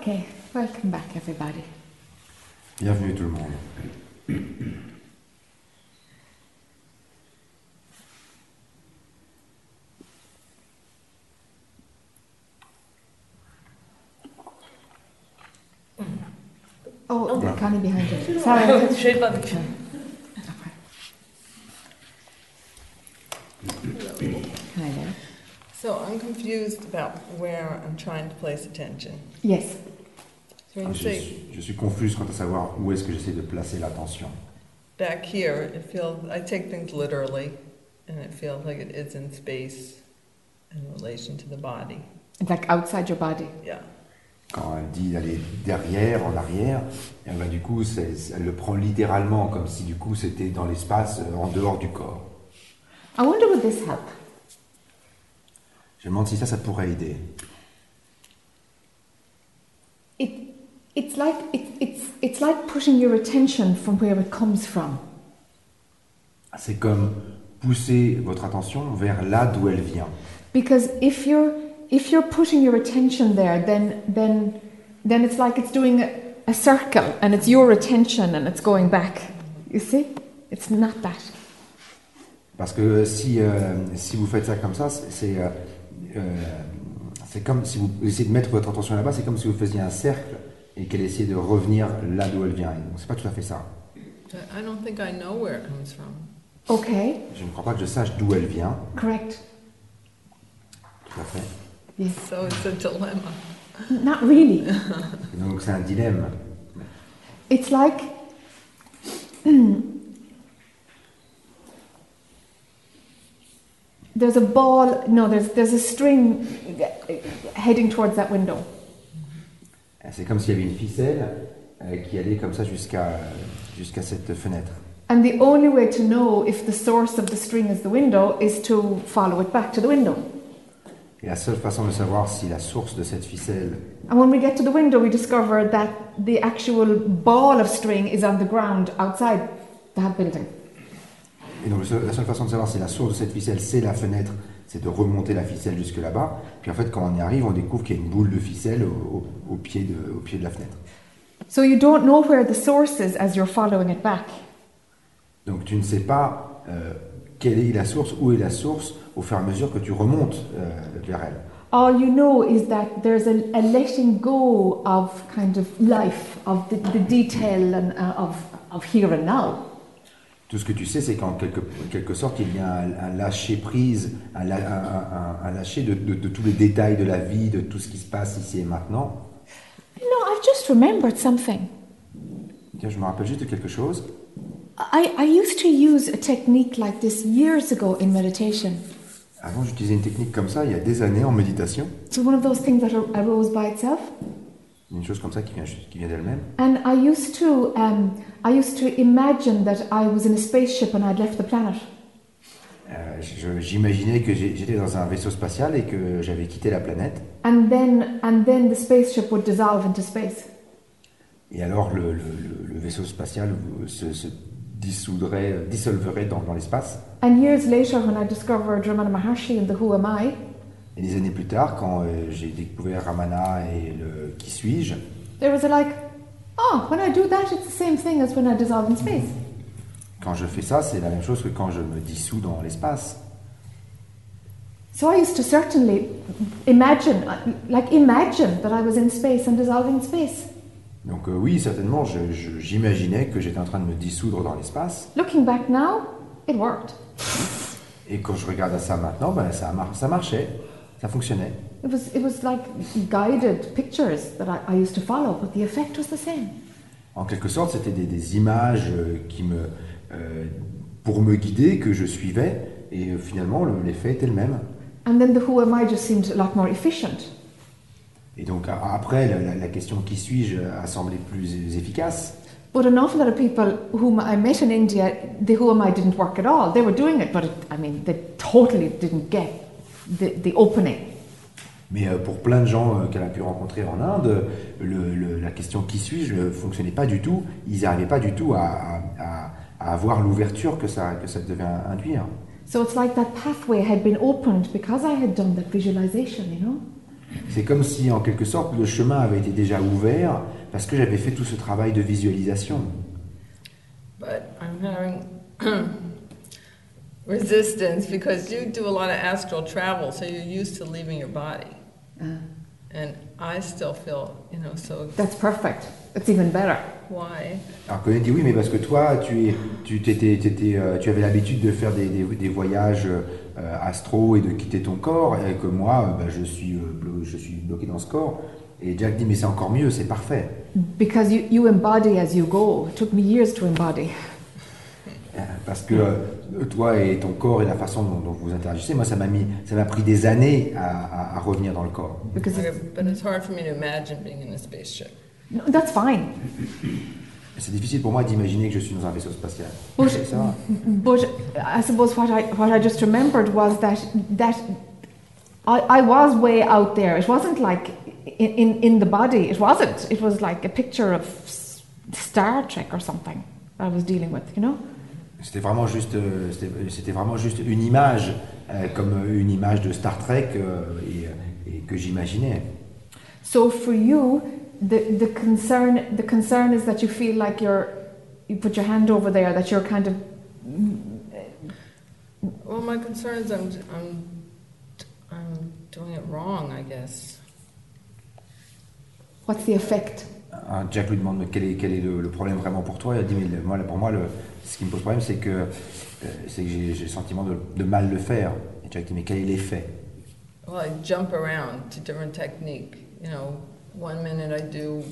Okay, welcome back, everybody. Bienvenue tout le monde. Oh, they're kind of behind you. Sorry. Straight by the chair. Hi there. So I'm confused about where I'm trying to place attention. Yes. You Je suis, je suis confuse quant à savoir où est-ce que j'essaie de placer l'attention. back here, it feels I take things literally, and it feels like it is in space in relation to the body. It's like outside your body. Yeah. Quand elle dit d'aller derrière, en arrière, et ben, du coup, elle le prend littéralement, comme si du coup c'était dans l'espace, euh, en dehors du corps. I wonder would this help? Je me demande si ça, ça pourrait aider. It's like it, it's it's like pushing your attention from where it comes from. Ah, c'est comme pousser votre attention vers là d'où elle vient. Because if you're if you're putting your attention there, then then then it's like it's doing a, a circle and it's your attention and it's going back. You see? It's not that. Parce que si, euh, si vous faites ça comme ça, c'est c'est, euh, euh, c'est comme si vous essayez de mettre votre attention là-bas, c'est comme si vous faisiez un cercle et qu'elle essayait de revenir là d'où elle vient. Donc c'est pas tout à fait ça. I don't think I know where it comes from. Okay, Je ne crois pas que je sache d'où elle vient, correct. tout à fait. Yes. So it's a dilemma. Not really. Donc c'est un dilemme. It's like there's a ball. No, there's there's a string heading towards that window, C'est comme s'il y avait une ficelle euh, qui allait comme ça jusqu'à jusqu'à cette fenêtre. and the only way to know if the source of the string is the window is to follow it back to the window. Et la seule façon de savoir si la source de cette ficelle And when we get to the window, we discover that the actual ball of string is on the ground outside that building. Et donc la seule façon de savoir si la source de cette ficelle c'est la fenêtre, c'est de remonter la ficelle jusque là-bas. Puis en fait quand on y arrive, on découvre qu'il y a une boule de ficelle au, au- au pied, de, au pied de la fenêtre. So you don't know where the source is as you're following it back. Donc tu ne sais pas euh, quelle est la source, où est la source au fur et à mesure que tu remontes euh, vers elle. All you know is that there's a, a letting go of kind of life, of the, the detail and uh, of, of here and now. Tout ce que tu sais, c'est qu'en quelque, quelque sorte, il y a un, un lâcher prise, un, lâcher de, de- de tous les détails de la vie, de tout ce qui se passe ici et maintenant. You know, I've just remembered something. Tiens, je me rappelle juste de quelque chose. I, I used to use a technique like this years ago in meditation. Avant, j'utilisais une technique comme ça il y a des années en méditation. So one of those things that ar- arose by itself. Une chose comme ça qui vient, qui vient d'elle-même. And I used to, um, I used to imagine that I was in a spaceship and I'd left the planet. Euh, J'imaginais que j'étais dans un vaisseau spatial et que j'avais quitté la planète. And then, and then the spaceship would dissolve into space. Et alors, le, le- le- vaisseau spatial se, se dissoudrait, dissolverait dans, dans l'espace. And years later, when I discovered Ramana Maharshi and the Who Am I, Et des années plus tard, quand euh, j'ai découvert Ramana et le Qui suis-je, there was a like, oh, when I do that, it's the same thing as when I dissolve in space. quand je fais ça, c'est la même chose que quand je me dissous dans l'espace. So I used to certainly imagine, uh, like imagine that I was in space and dissolving in space. Donc euh, oui, certainement, j'imaginais que j'étais en train de me dissoudre dans l'espace. Looking back now, it worked. Et quand je regarde à ça maintenant, ben, ça, mar- ça marchait, ça fonctionnait. It was, it was like guided pictures that I, I used to follow, but the effect was the same. En quelque sorte, c'était des, des images euh, qui me, euh, pour me guider que je suivais, et finalement, le- l'effet était le même. And then the Who Am I just seemed a lot more efficient. Et donc après, la, la- la question qui suis-je a semblé plus efficace. But an awful lot of people whom I met in India, the Who Am I didn't work at all. They were doing it, but it, I mean, they totally didn't get the, the opening. Mais euh, pour plein de gens euh, qu'elle a pu rencontrer en Inde, le- le- la question qui suis-je ne fonctionnait pas du tout. Ils n'arrivaient pas du tout à, à- à- à avoir l'ouverture que ça, que ça devait induire. So it's like that pathway had been opened because I had done that visualization, you know? C'est comme si, en quelque sorte, le chemin avait été déjà ouvert parce que j'avais fait tout ce travail de visualisation. But I'm having resistance because you do a lot of astral travel, so you're used to leaving your body. Uh, And I still feel, you know, so that's perfect. It's even better. why? Alors Colin dit oui, mais parce que toi, tu, es, tu, t'étais- t'étais, euh, tu avais l'habitude de faire des, des- des voyages euh, astro et de quitter ton corps, et que moi, euh, bah, je, suis, euh, blo- je suis bloqué dans ce corps. Et Jack dit mais c'est encore mieux, c'est parfait. Because you, you embody as you go. It took me years to embody. Euh, Parce que euh, toi et ton corps et la façon dont, dont vous interagissez, moi ça m'a mis, ça m'a pris des années à, à- à revenir dans le corps. Because Okay, it's, but it's hard for me to imagine being in a spaceship. no, that's fine. C'est difficile pour moi d'imaginer que je suis dans un vaisseau spatial. But, C'est ça. but I suppose what I, what I just remembered was that, that I, I was way out there. It wasn't like in, in, in the body. It wasn't. It was like a picture of S- Star Trek or something I was dealing with, you know? C'était vraiment juste, euh, c'était vraiment juste une image, euh, comme une image de Star Trek euh, et, et que j'imaginais. So for you, the, the concern the concern is that you feel like you're you put your hand over there that you're kind of Well, my concern is I'm, I'm, I'm doing it wrong, I guess. what's the effect? Ah, Jack lui demande mais quel est, quel est le, le problème vraiment pour toi? Il a dit mais le- moi, pour moi, le, ce qui me pose problème, c'est que, euh, c'est que j'ai j'ai le sentiment de, de mal le faire. Et Jack dit mais quel est l'effet? Well, I jump around to different technique. You know, one minute I do,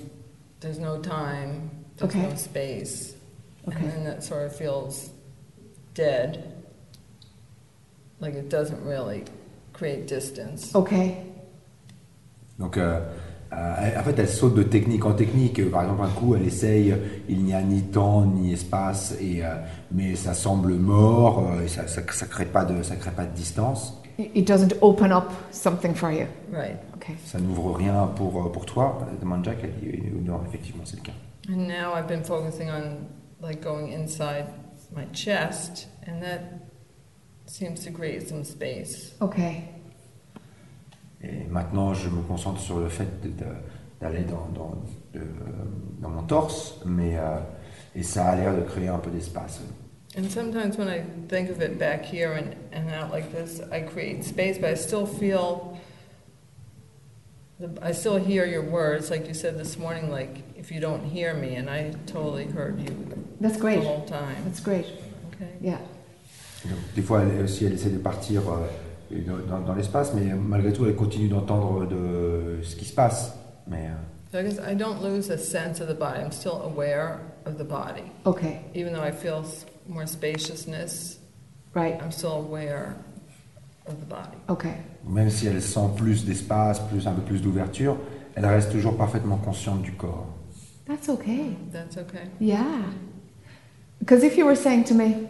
there's no time, there's Okay. no space. Okay. And then that sort of feels dead. Like it doesn't really create distance. Okay. Donc, euh, en fait, elle saute de technique en technique. Par exemple, un coup, elle essaye, il n'y a ni temps ni espace, et, euh, mais ça semble mort, euh, et ça ne ça, ça crée, pas de- ça crée pas de distance. It doesn't open up something for you. Right. Okay. Ça n'ouvre rien pour, euh, pour toi. Demande Jack, elle dit euh, non, effectivement, c'est le cas. And now I've been focusing on like going inside my chest, and that seems to create some space. Okay. Et maintenant, je me concentre sur le fait de- de- d'aller dans, dans, de- dans mon torse, mais, euh, et ça a l'air de créer un peu d'espace. And sometimes when I think of it back here and, and out like this, I create space, but I still feel, the, I still hear your words, like you said this morning, like if you don't hear me, and I totally heard you That's the great. whole time. That's great. Okay. Yeah. Donc, des fois, elle aussi, elle essaie de partir euh, dans, dans l'espace, mais malgré tout, elle continue d'entendre de ce qui se passe. Mais, euh, So I guess I don't lose a sense of the body. I'm still aware of the body. Okay. Even though I feel more spaciousness, Right. I'm still aware of the body. Okay. même si elle sent plus d'espace, plus, un peu plus d'ouverture, elle reste toujours parfaitement consciente du corps. That's okay. That's okay. Yeah. Because if you were saying to me,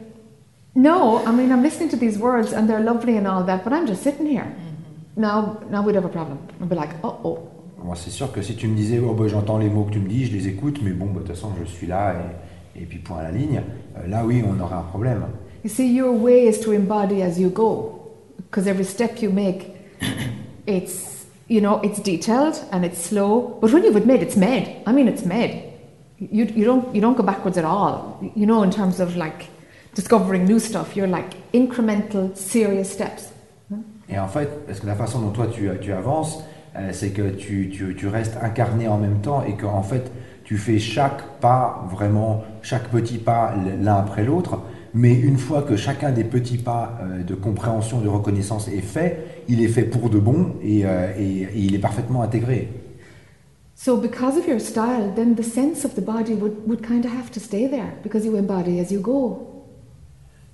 no, I mean, I'm listening to these words and they're lovely and all that, but I'm just sitting here. Mm-hmm. Now, now we'd have a problem. I'd be like, oh, oh. Moi, c'est sûr que si tu me disais, oh, bah, j'entends les mots que tu me dis, je les écoute, mais bon, bah, de toute façon, je suis là, et, et puis point à la ligne, euh, là, oui, on aurait un problème. You see, your way is to embody as you go. Because every step you make, it's, you know, it's detailed and it's slow. But when you've admit it's made, I mean, it's made. You, you, don't, you don't go backwards at all. You know, in terms of like discovering new stuff, you're like incremental, serious steps. Et en fait, parce que la façon dont toi tu, tu avances, euh, c'est que tu, tu, tu restes incarné en même temps et qu'en fait, tu fais chaque pas, vraiment, chaque petit pas l'un après l'autre. Mais une fois que chacun des petits pas euh, de compréhension, de reconnaissance est fait, il est fait pour de bon et, euh, et- et il est parfaitement intégré. So, because of your style, then the sense of the body would, would kind of have to stay there because you embody as you go.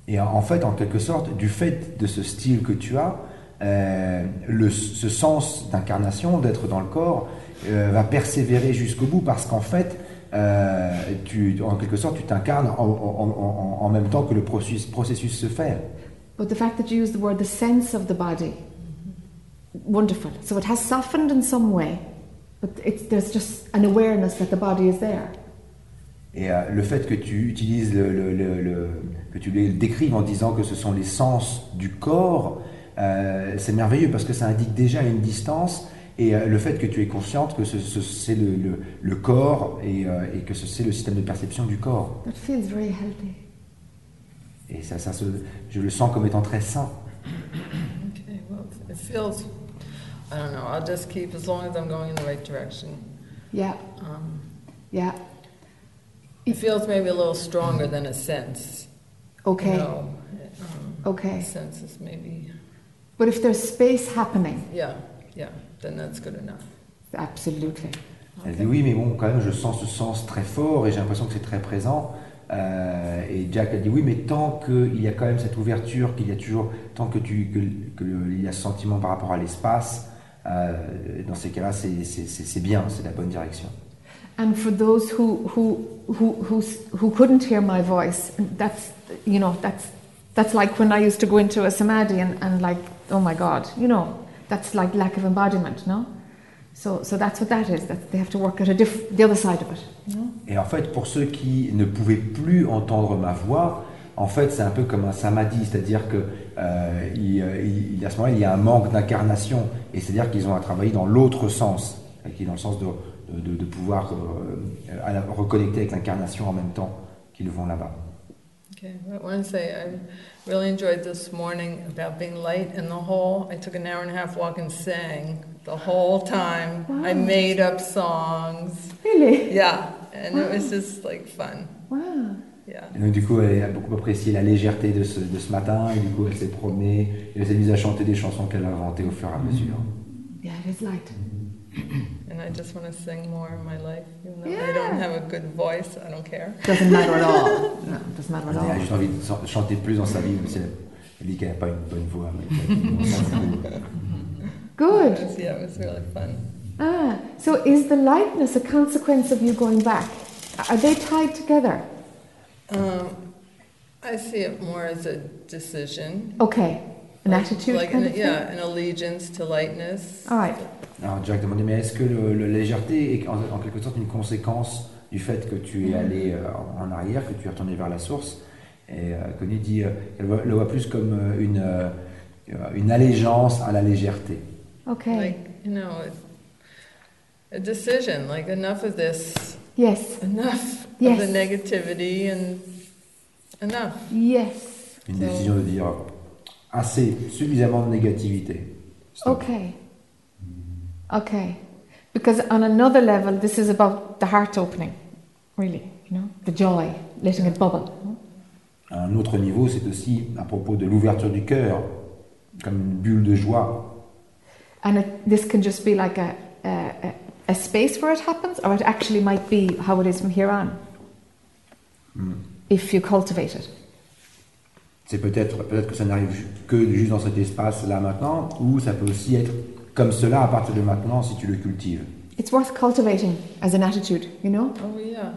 Et en fait, en quelque sorte, du fait de ce style que tu as, euh, le, ce sens d'incarnation, d'être dans le corps, euh, va persévérer jusqu'au bout parce qu'en fait, euh, tu, en quelque sorte, tu t'incarnes en, en- en- en- même temps que le processus, processus se fait. But the fact that you use the word the sense of the body, wonderful. So it has softened in some way, but there's just an awareness that the body is there. Et euh, le fait que tu utilises le, le- le- le- que tu le décrives en disant que ce sont les sens du corps, euh, c'est merveilleux parce que ça indique déjà une distance Et euh, le fait que tu es consciente que ce, ce- c'est le, le- le corps et, euh, et que ce- c'est le système de perception du corps. That feels very healthy. Et ça, ça se, je le sens comme étant très sain. Okay, well, it feels, I don't know, I'll just keep, as long as I'm going in the right direction. Yeah, Um, yeah. It feels maybe a little stronger than a sense. Okay, You know, um, okay. Sense is maybe, But if there's space happening, yeah, yeah, then that's good enough. absolutely. Elle dit oui, mais bon, quand même, je sens ce sens très fort et j'ai l'impression que c'est très présent. Euh, et Jack a dit oui, mais tant qu'il y a quand même cette ouverture, qu'il y a toujours, tant que tu, que, que le- il y a ce sentiment par rapport à l'espace, euh, dans ces cas-là, c'est c'est- c'est- c'est bien, c'est la bonne direction. And for those who who who who, who couldn't hear my voice, that's you know that's that's like when I used to go into a samadhi and, and like oh my god, you know that's like lack of embodiment, no? So so that's what that is. That they have to work at a diff- the other side of it. You? Et en fait, pour ceux qui ne pouvaient plus entendre ma voix, en fait, c'est un peu comme un samadhi, c'est-à-dire que euh, il, euh, il- à ce moment-là, il y a un manque d'incarnation, et c'est-à-dire qu'ils ont à travailler dans l'autre sens, qui est dans le sens de, de, de- pouvoir euh, à la- reconnecter avec l'incarnation en même temps qu'ils vont là-bas. Okay, I want to say I really enjoyed this morning about being light in the whole. I took an hour and a half walk and sang the whole time. I Wow. made up songs. Really? Yeah, and it was just like fun. Wow. Yeah. Et donc, du coup, elle a beaucoup apprécié la légèreté de ce, de ce matin, et du coup, elle s'est promenée, et elle s'est mise à chanter des chansons qu'elle a inventées au fur et à mesure. Yeah, it is light. And I just want to sing more in my life. Even though I don't have a good voice, I don't care. Doesn't matter at all. No, doesn't matter at Elle a all. juste envie de so- chanter plus dans sa vie, même si elle, elle dit qu'elle n'a pas une bonne voix. Mais on s'en fout. Good. It was- yeah, it was really fun. Ah, so is the lightness a consequence of you going back? Are they tied together? Um, I see it more as a decision. Okay, an Like- attitude like kind an, of thing? yeah, an allegiance to lightness. All right. Alors Jack demandait, mais est-ce que le légèreté est en, en quelque sorte une conséquence du fait que tu es allé euh, en arrière, que tu es retourné vers la source? Et euh, Connie dit euh, qu'elle voit- le voit plus comme euh, une, euh, une allégeance à la légèreté. Okay. Like, you know, a, decision, like enough of this, yes. enough of Yes. the negativity, and enough. Yes. Une So- décision de dire assez, suffisamment de négativité. Stop. Okay. Okay. Because on another level, this is about the heart opening, really, you know, the joy, letting it bubble. À un autre niveau, c'est aussi à propos de l'ouverture du cœur, comme une bulle de joie. And it, this can just be like a, a, a- space where it happens, or it actually might be how it is from here on, Mm. if you cultivate it. C'est peut-être peut-être que ça n'arrive que juste dans cet espace là maintenant, ou ça peut aussi être comme cela à partir de maintenant si tu le cultives. It's worth cultivating as an attitude, you know, Oh yeah,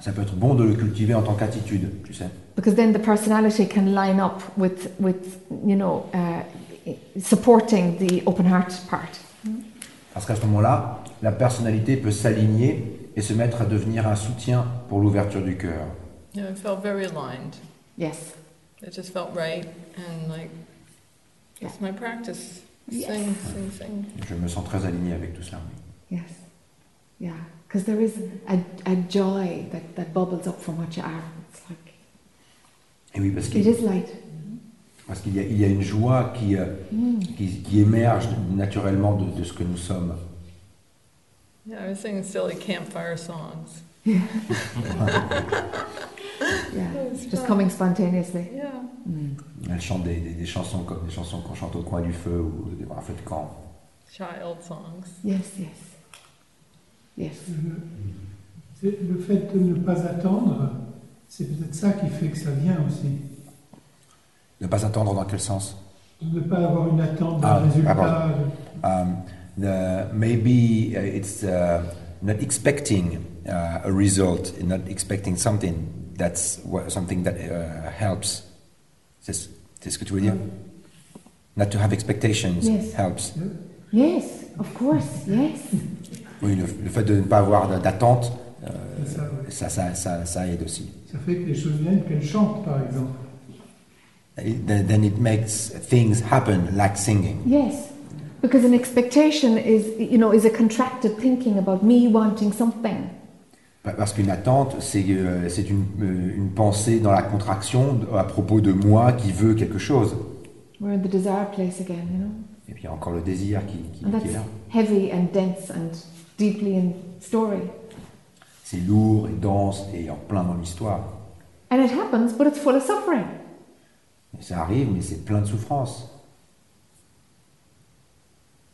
Ça peut être bon de le cultiver en tant qu'attitude, tu sais. because then the personality can line up with, with you know, uh, supporting the open heart part. Parce qu'à ce moment-là, la personnalité peut s'aligner et se mettre à devenir un soutien pour l'ouverture du cœur. yeah, it felt very aligned. Yes. It just felt right, and like it's my practice. Yes. Je me sens très aligné avec tout cela. Yes. Yeah. Because there is a, a joy that, that bubbles up from what you are. It's like, Et oui, parce it qu'il is light. parce qu'il y, a- il y a une joie qui, euh, Mm. qui, qui émerge naturellement de, de ce que nous sommes. Yeah, I was singing silly campfire songs. Yeah. It was Just coming spontaneously. Yeah. Mm. Elle chante des, des- des chansons comme des chansons qu'on chante au coin du feu ou des un feu de camp. Child songs. Yes, yes. Yes. Le, c'est le fait de ne pas attendre, c'est peut-être ça qui fait que ça vient aussi. Ne pas attendre dans quel sens? De ne pas avoir une attente d'un Ah, résultat. um, the, maybe uh, it's uh, not expecting uh, a result, not expecting something that's something that uh, helps. this c'est ce que tu Not to have expectations Yes. helps. Yes, of course, yes. Oui, le, le fait de ne pas avoir d'attente, euh, ça, ouais. ça, ça, ça, ça aide aussi. Ça fait que les choses viennent, qu'elle chante par exemple. It- then then it makes things happen like singing. Yes. Because an expectation is, you know, is a contracted thinking about me wanting something. Pa- Parce qu'une attente, c'est euh, une, euh, une pensée dans la contraction à propos de moi qui veut quelque chose. We're in the desire place again, you know? Et puis il y a encore le désir qui, qui- And qui that's est là. heavy and dense and deeply in story. C'est lourd et dense et en plein dans l'histoire. And it happens, but it's full of suffering. Et ça arrive, mais c'est plein de souffrance.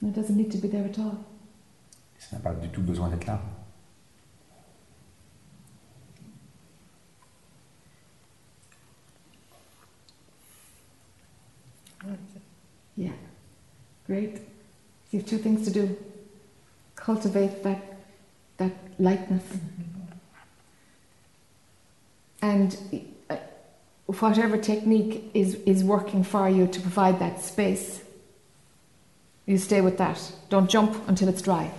It doesn't need to be there at all. Ça n'a pas du tout besoin d'être là. Yeah. Great. So you have two things to do. Cultivate that that lightness. And uh, whatever technique is, is working for you to provide that space, you stay with that. Don't jump until it's dry.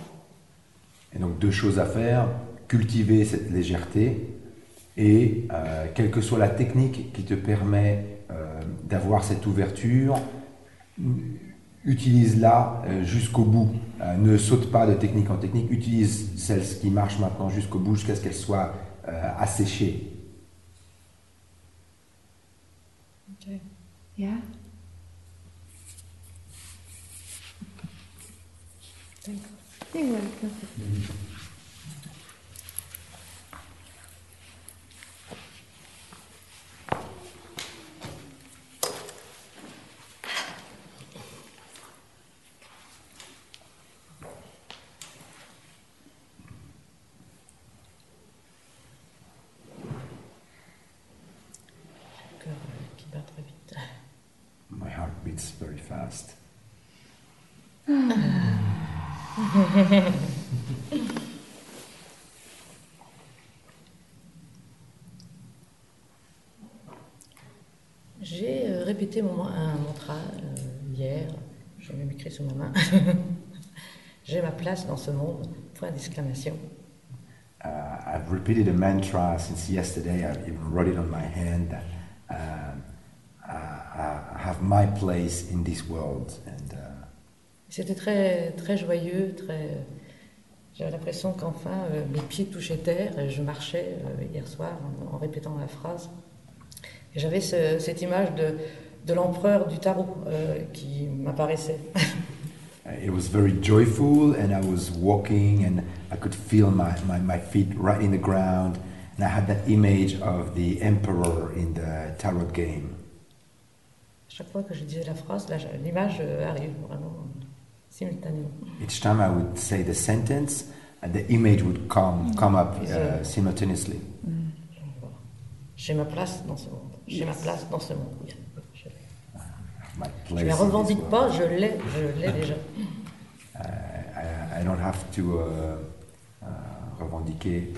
Et donc deux choses à faire, cultiver cette légèreté et euh, quelle que soit la technique qui te permet euh, d'avoir cette ouverture, utilise-la euh, jusqu'au bout. Euh, ne saute pas de technique en technique, utilise celle qui marche maintenant jusqu'au bout jusqu'à ce qu'elle soit euh, asséchée. Okay. Yeah welcome. Cœur euh, qui bat très vite. My heart beats very fast. J'ai euh, répété mon, un mantra euh, hier, j'en ai écrit sur ma main. J'ai ma place dans ce monde, point d'exclamation. Uh, I've repeated a mantra since yesterday. I've even wrote it on my hand that um, I, I have my place in this world. And uh, C'était très, très joyeux, très. J'avais l'impression qu'enfin euh, mes pieds touchaient terre et je marchais euh, hier soir en, en répétant la phrase. Et j'avais ce- cette image de, de l'empereur du tarot euh, qui m'apparaissait. it was very joyful, and I was walking, and I could feel my, my, my feet right in the ground. And I had that image of the emperor in the tarot game. Chaque fois que je disais la phrase, l'image euh, arrive vraiment simultanément. Each time I would say the sentence, and the image would come, come up uh, simultaneously. Voilà. J'ai ma place dans ce monde. J'ai ma place dans ce monde. Je ne this revendique pas, je l'ai, je l'ai déjà. Uh, I, I don't have to uh, uh, revendiquer,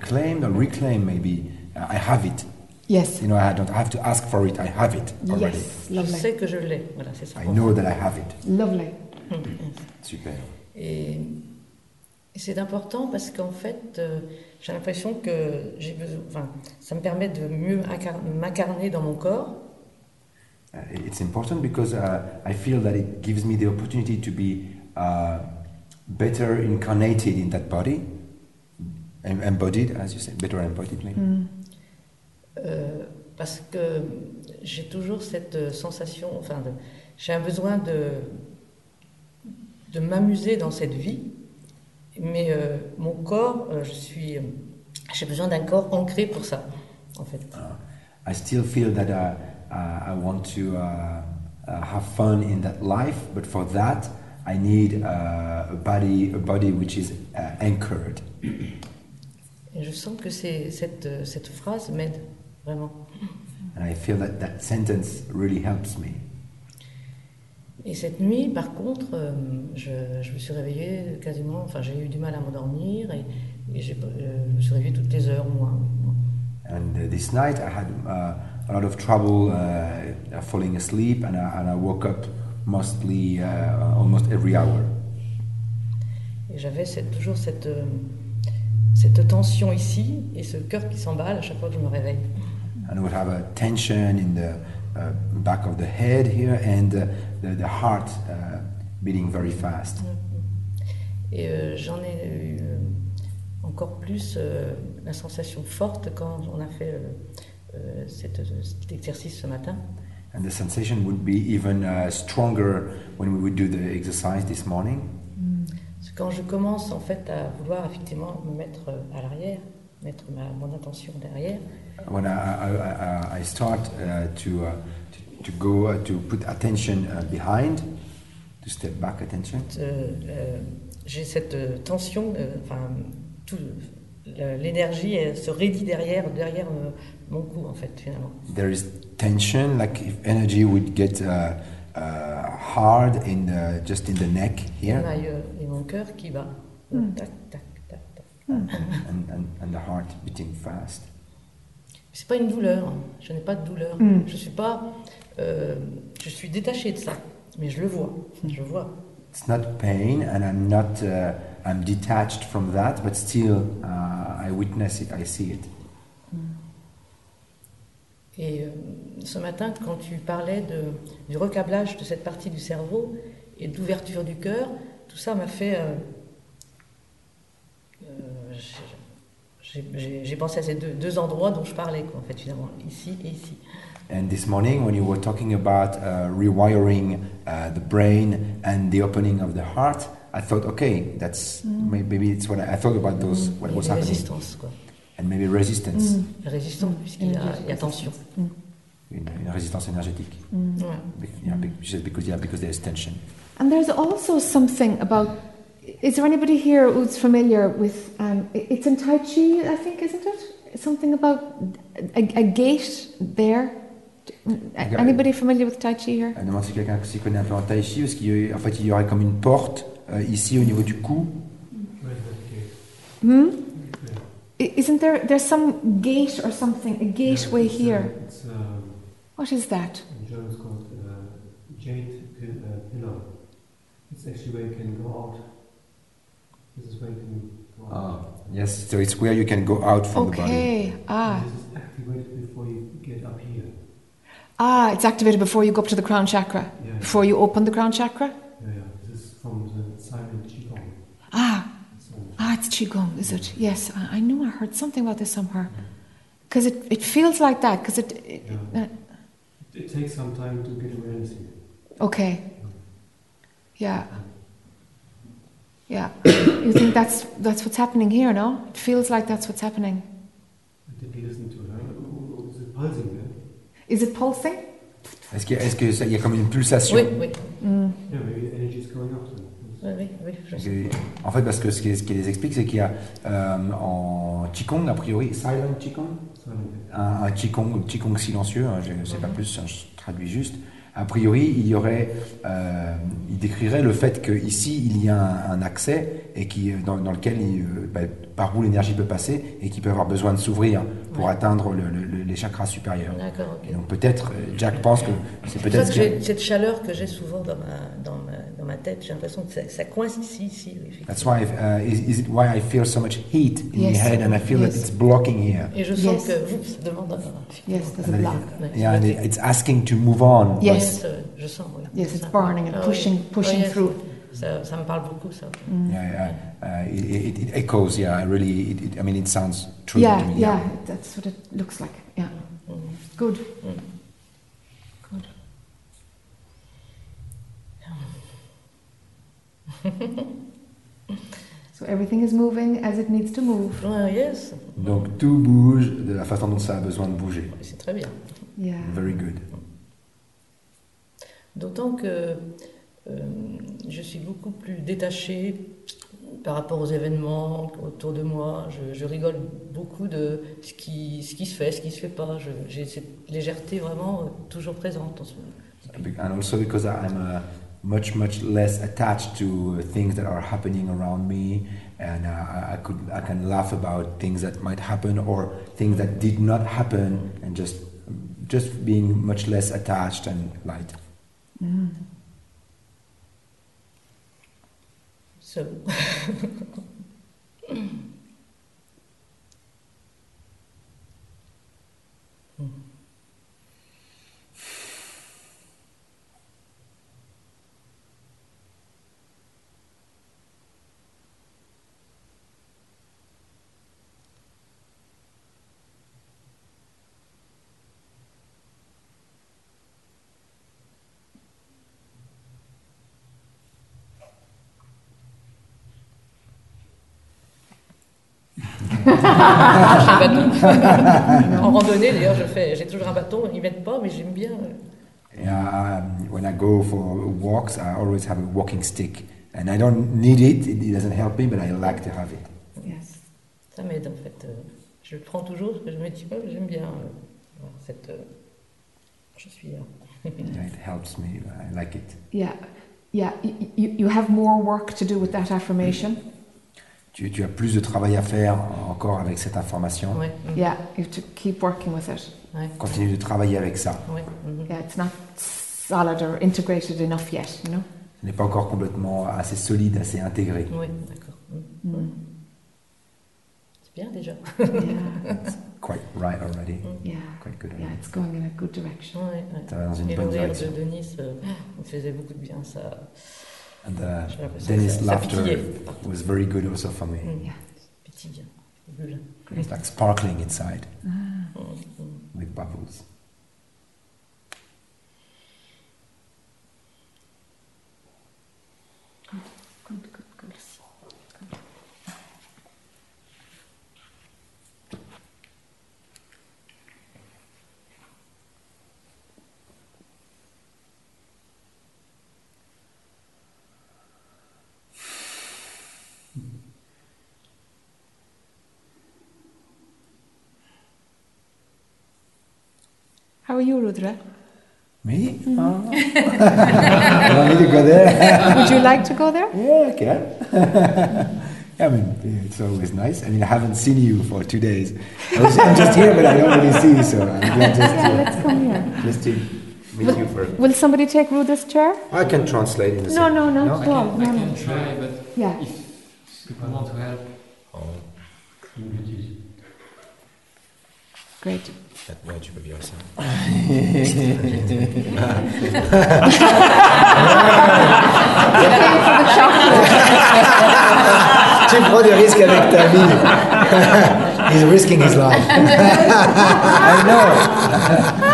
claim or reclaim. Maybe Uh, I have it. Yes. You know, I don't have to ask for it. I have it already. Yes. Je Lovely. sais que je l'ai. Voilà, c'est ça. I know that I have it. Lovely. Super. Et, c'est important parce qu'en fait, euh, j'ai l'impression que j'ai besoin. Enfin, ça me permet de mieux incar- m'incarner dans mon corps. Uh, it's important because uh, I feel that it gives me the opportunity to be uh, better incarnated in that body, em- embodied, as you said, better embodied maybe. Mm. euh, parce que j'ai toujours cette euh, sensation, enfin, j'ai un besoin de, de m'amuser dans cette vie, mais euh, mon corps, euh, je suis, j'ai besoin d'un corps ancré pour ça, en fait. I still feel that uh, uh, I want to uh, uh, have fun in that life, but for that I need uh, a body, a body which is uh, anchored. Et je sens que cette, euh, cette phrase m'aide vraiment. And I feel that that sentence really helps me. Et cette nuit, par contre, euh, je, je me suis réveillée quasiment, enfin j'ai eu du mal à m'endormir et, euh, je me suis réveillée toutes les heures au moins. And uh, this night I had uh, a lot of trouble uh, falling asleep, and I, and I woke up mostly uh, almost every hour. J'avais toujours cette, euh, cette tension ici et ce cœur qui s'emballe à chaque fois que je me réveille. And I would have a tension in the uh, back of the head here, and uh, the, the heart uh, beating very fast. Et euh, j'en ai eu encore plus euh, la sensation forte quand on a fait euh, euh, cette- cet exercice ce matin. And the sensation would be even uh, stronger when we would do the exercise this morning. Que quand je commence en fait à vouloir effectivement me mettre euh, à l'arrière, mettre ma, mon attention derrière, When I, I, I, start uh, to, uh, to, to go uh, to put attention uh, behind, to step back attention, euh, euh, j'ai cette euh, tension, euh, enfin, tout, l'énergie se raidit derrière, derrière mon cou en fait finalement. there is tension, like if energy would get uh, uh, hard in the, just in the neck here, Et, et mon cœur qui bat. Hmm. Tac, tac, tac, tac. and, and, and the heart beating fast. C'est pas une douleur, hein. je n'ai pas de douleur. Mm. Je suis pas, euh, je suis détachée de ça, mais je le vois, je vois. It's not pain, and I'm not, uh, I'm detached from that, but still uh, I witness it, I see it. Et euh, ce matin, quand tu parlais de, du recablage de cette partie du cerveau et d'ouverture du cœur, tout ça m'a fait. euh, euh, j'ai- pensé à ces deux, deux endroits dont je parlais, quoi, en fait, finalement, ici et ici. And this morning, when you were talking about uh, rewiring uh, the brain and the opening of the heart, I thought, okay, that's may- maybe it's what I, I thought about those what Et was happening, quoi. And maybe resistance, La résistance, puisqu'il y, a- il y a tension. une, une résistance énergétique. Voilà. Be- Yeah, be- she said because yeah, because there's tension. And there's also something about. Is there anybody here who's familiar with? Um, it's in Tai Chi, I think, isn't it? Something about a, a gate there. Anybody familiar with Tai Chi here? Elle demande si quelqu'un s'y connaît un peu en tai chi, parce qu'en fait, il y aurait comme une porte euh, ici au niveau du cou. Where's? Hmm? Where? I- Isn't there? There's some gate or something, a gateway Yeah, it's, uh, here. It's, um, What is that? in German it's called uh, jade pil- uh, pillar. It's actually where you can go out. This is where you can go out. Ah, Yes, so it's where you can go out from the body. Okay. Ah. This is activated before you get up here. Ah, it's activated before you go up to the crown chakra. Yeah, Before you open the crown chakra. yeah, yeah. This is from the silent qigong. Ah, It's, Ah, Qigong, is it? Yes, I, I knew I heard something about this somewhere. Because it, it feels like that, because it, it Yeah. uh, It takes some time to get awareness here. okay. Yeah. Yeah. you think that's, that's what's happening here, no? It feels like that's what's happening. Did you listen to her? Is it pulsing there? Is it pulsing? Est-ce qu'il y, a- est-ce que ça- il y a comme une pulsation Oui, oui, Mm. Yeah, maybe the energy is going up then. Oui, oui, oui, En fait, parce que ce qui, ce qui les explique, c'est qu'il y a euh, en Qigong, a priori, silent Qigong, un, un Qigong, Qigong silencieux, hein, je ne sais pas plus, hein, je traduis juste. A priori, il y aurait, euh, il décrirait le fait qu'ici, il y a un, un accès et qui, dans, dans lequel, il, euh, bah, par où l'énergie peut passer et qui peut avoir besoin de s'ouvrir pour Ouais. atteindre le- le- les chakras supérieurs. Et donc peut-être, euh, Jack pense que c'est C'est pour ça peut-être que cette chaleur que j'ai souvent dans ma, dans ma, dans ma tête, j'ai l'impression que ça, ça coince ici, ici. That's why, uh, is, is it why I feel so much heat in Yes. my head and I feel Yes. that it's blocking here. Et je sens Yes. que vous, ça demande un. Yes, there's a block. Yeah, and it's asking to move on. Yes. euh, je sens, oui. Yes, c'est it's burning and Ah oui. pushing, pushing yes. through. Ça, ça me parle beaucoup, ça. Mm. Yeah, yeah, uh, it, it, it echoes. Yeah, really. It, it, I mean, it sounds true Yeah, to me. yeah, that's what it looks like. Yeah, Mm. good. Mm. Good. So everything is moving as it needs to move. Ouais, yes, Donc tout bouge de la façon dont ça a besoin de bouger. c'est très bien. Yeah. Very good. D'autant que euh, je suis beaucoup plus détachée par rapport aux événements autour de moi. Je, je rigole beaucoup de ce qui, ce qui se fait, ce qui se fait pas. J'ai cette légèreté vraiment euh, toujours présente en ce moment. And also because I'm uh, much much less attached to things that are happening around me, and uh, I, I could I can laugh about things that might happen or things that did not happen, and just just being much less attached and light. Mm. So, bâton. en randonnée, d'ailleurs, je fais, j'ai toujours un bâton. Ils mettent pas, mais j'aime bien. Yeah, um, when I go for walks, I always have a walking stick. And I don't need it, it it doesn't help me, but I like to have it. Yes. Ça m'aide en fait. Euh, Je le prends toujours parce que je me dis, oh, j'aime bien euh, cette. euh, je suis là. Yeah, it helps me, I like it. Yeah. Yeah. You, you, you have more work to do with that affirmation? Tu, tu as plus de travail à faire encore avec cette information. Ouais. mm, Yeah. You have to keep working with it. Continue de travailler avec ça. mhm. Yeah. It's not solid or integrated enough yet, you know? Ce n'est pas encore complètement assez solide, assez intégré. D'accord. mm. Mm. C'est bien déjà. Yeah. Quite right already. Yeah. Quite good. Yeah. It's going in a good direction. Ouais, ouais. Ça va dans une Et bonne direction. de Denis euh, faisait beaucoup de bien. Ça, And uh, j'ai l'impression que Dennis' laughter was very good also for me. Mm. It's like sparkling inside mm. with bubbles. Good, good, good. How are you, Rudra? Me? Mm-hmm. Oh. you want me to go there? Would you like to go there? yeah, I can. I mean, it's always nice. I mean, I haven't seen you for two days. I was, I'm just here, but I don't really see you, so I'm just Yeah, to, let's come here. just to meet you for. Will somebody take Rudra's chair? I can translate in a No, second. no, not No? at all. I No, can no. try, but Yeah. if people want to help, oh. Great. Ouais, tu peux bien ça. tu prends des risques avec ta vie. He's risking his life. I know.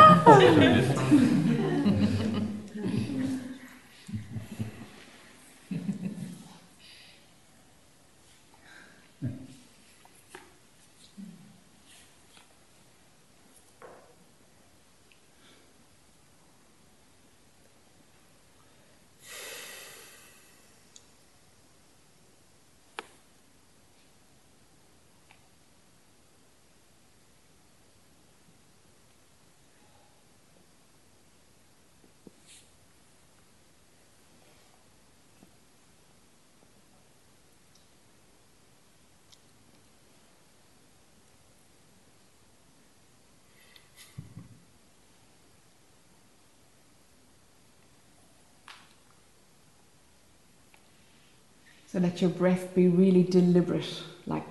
Let your breath be really deliberate, like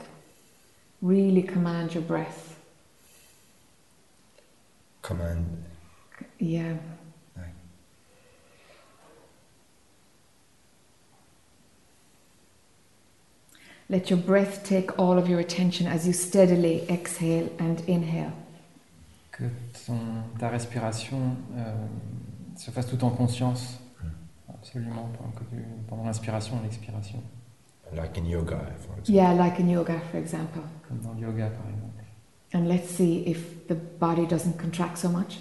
really command your breath. Command. Yeah. Ouais. Let your breath take all of your attention as you steadily exhale and inhale. que ton- ta respiration euh, se fasse tout en conscience, mm. absolument, pendant, pendant l'inspiration et l'expiration, Like in yoga, for example. Yeah, like in yoga, for example. comme dans le yoga par exemple. And let's see if the body doesn't contract so much.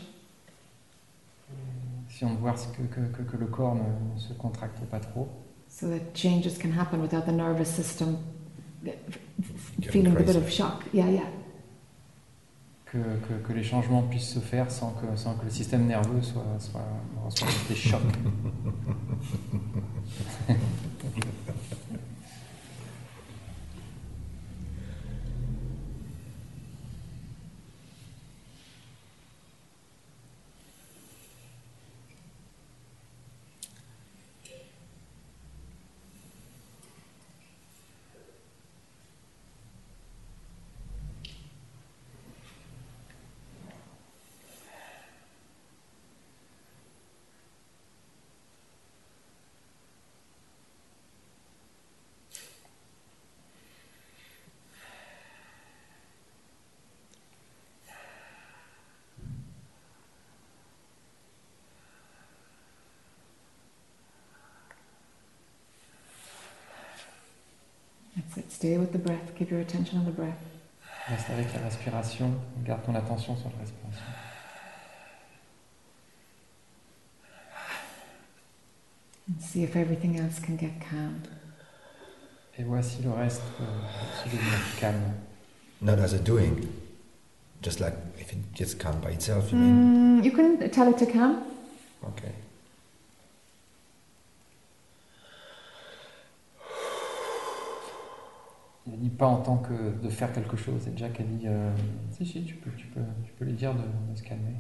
Si on veut voir ce que, que, que, que le corps ne, ne se contracte pas trop, So that changes can happen without the nervous system uh, feeling a bit of shock. Yeah, yeah. que, que, que les changements puissent se faire sans que, sans que le système nerveux soit, soit, reçoive des chocs. Stay with the breath. Keep your attention on the breath. Reste avec la respiration. Garde ton attention sur la respiration. And see if everything else can get calm. Et voici le reste peut se devenir calme. Not as a doing, just like if it gets calm by itself, you mean? Mm, you can tell it to calm. Okay. Pas en tant que de faire quelque chose. Et Jack a dit euh, si, si, tu peux, tu peux, tu peux lui dire de, de se calmer.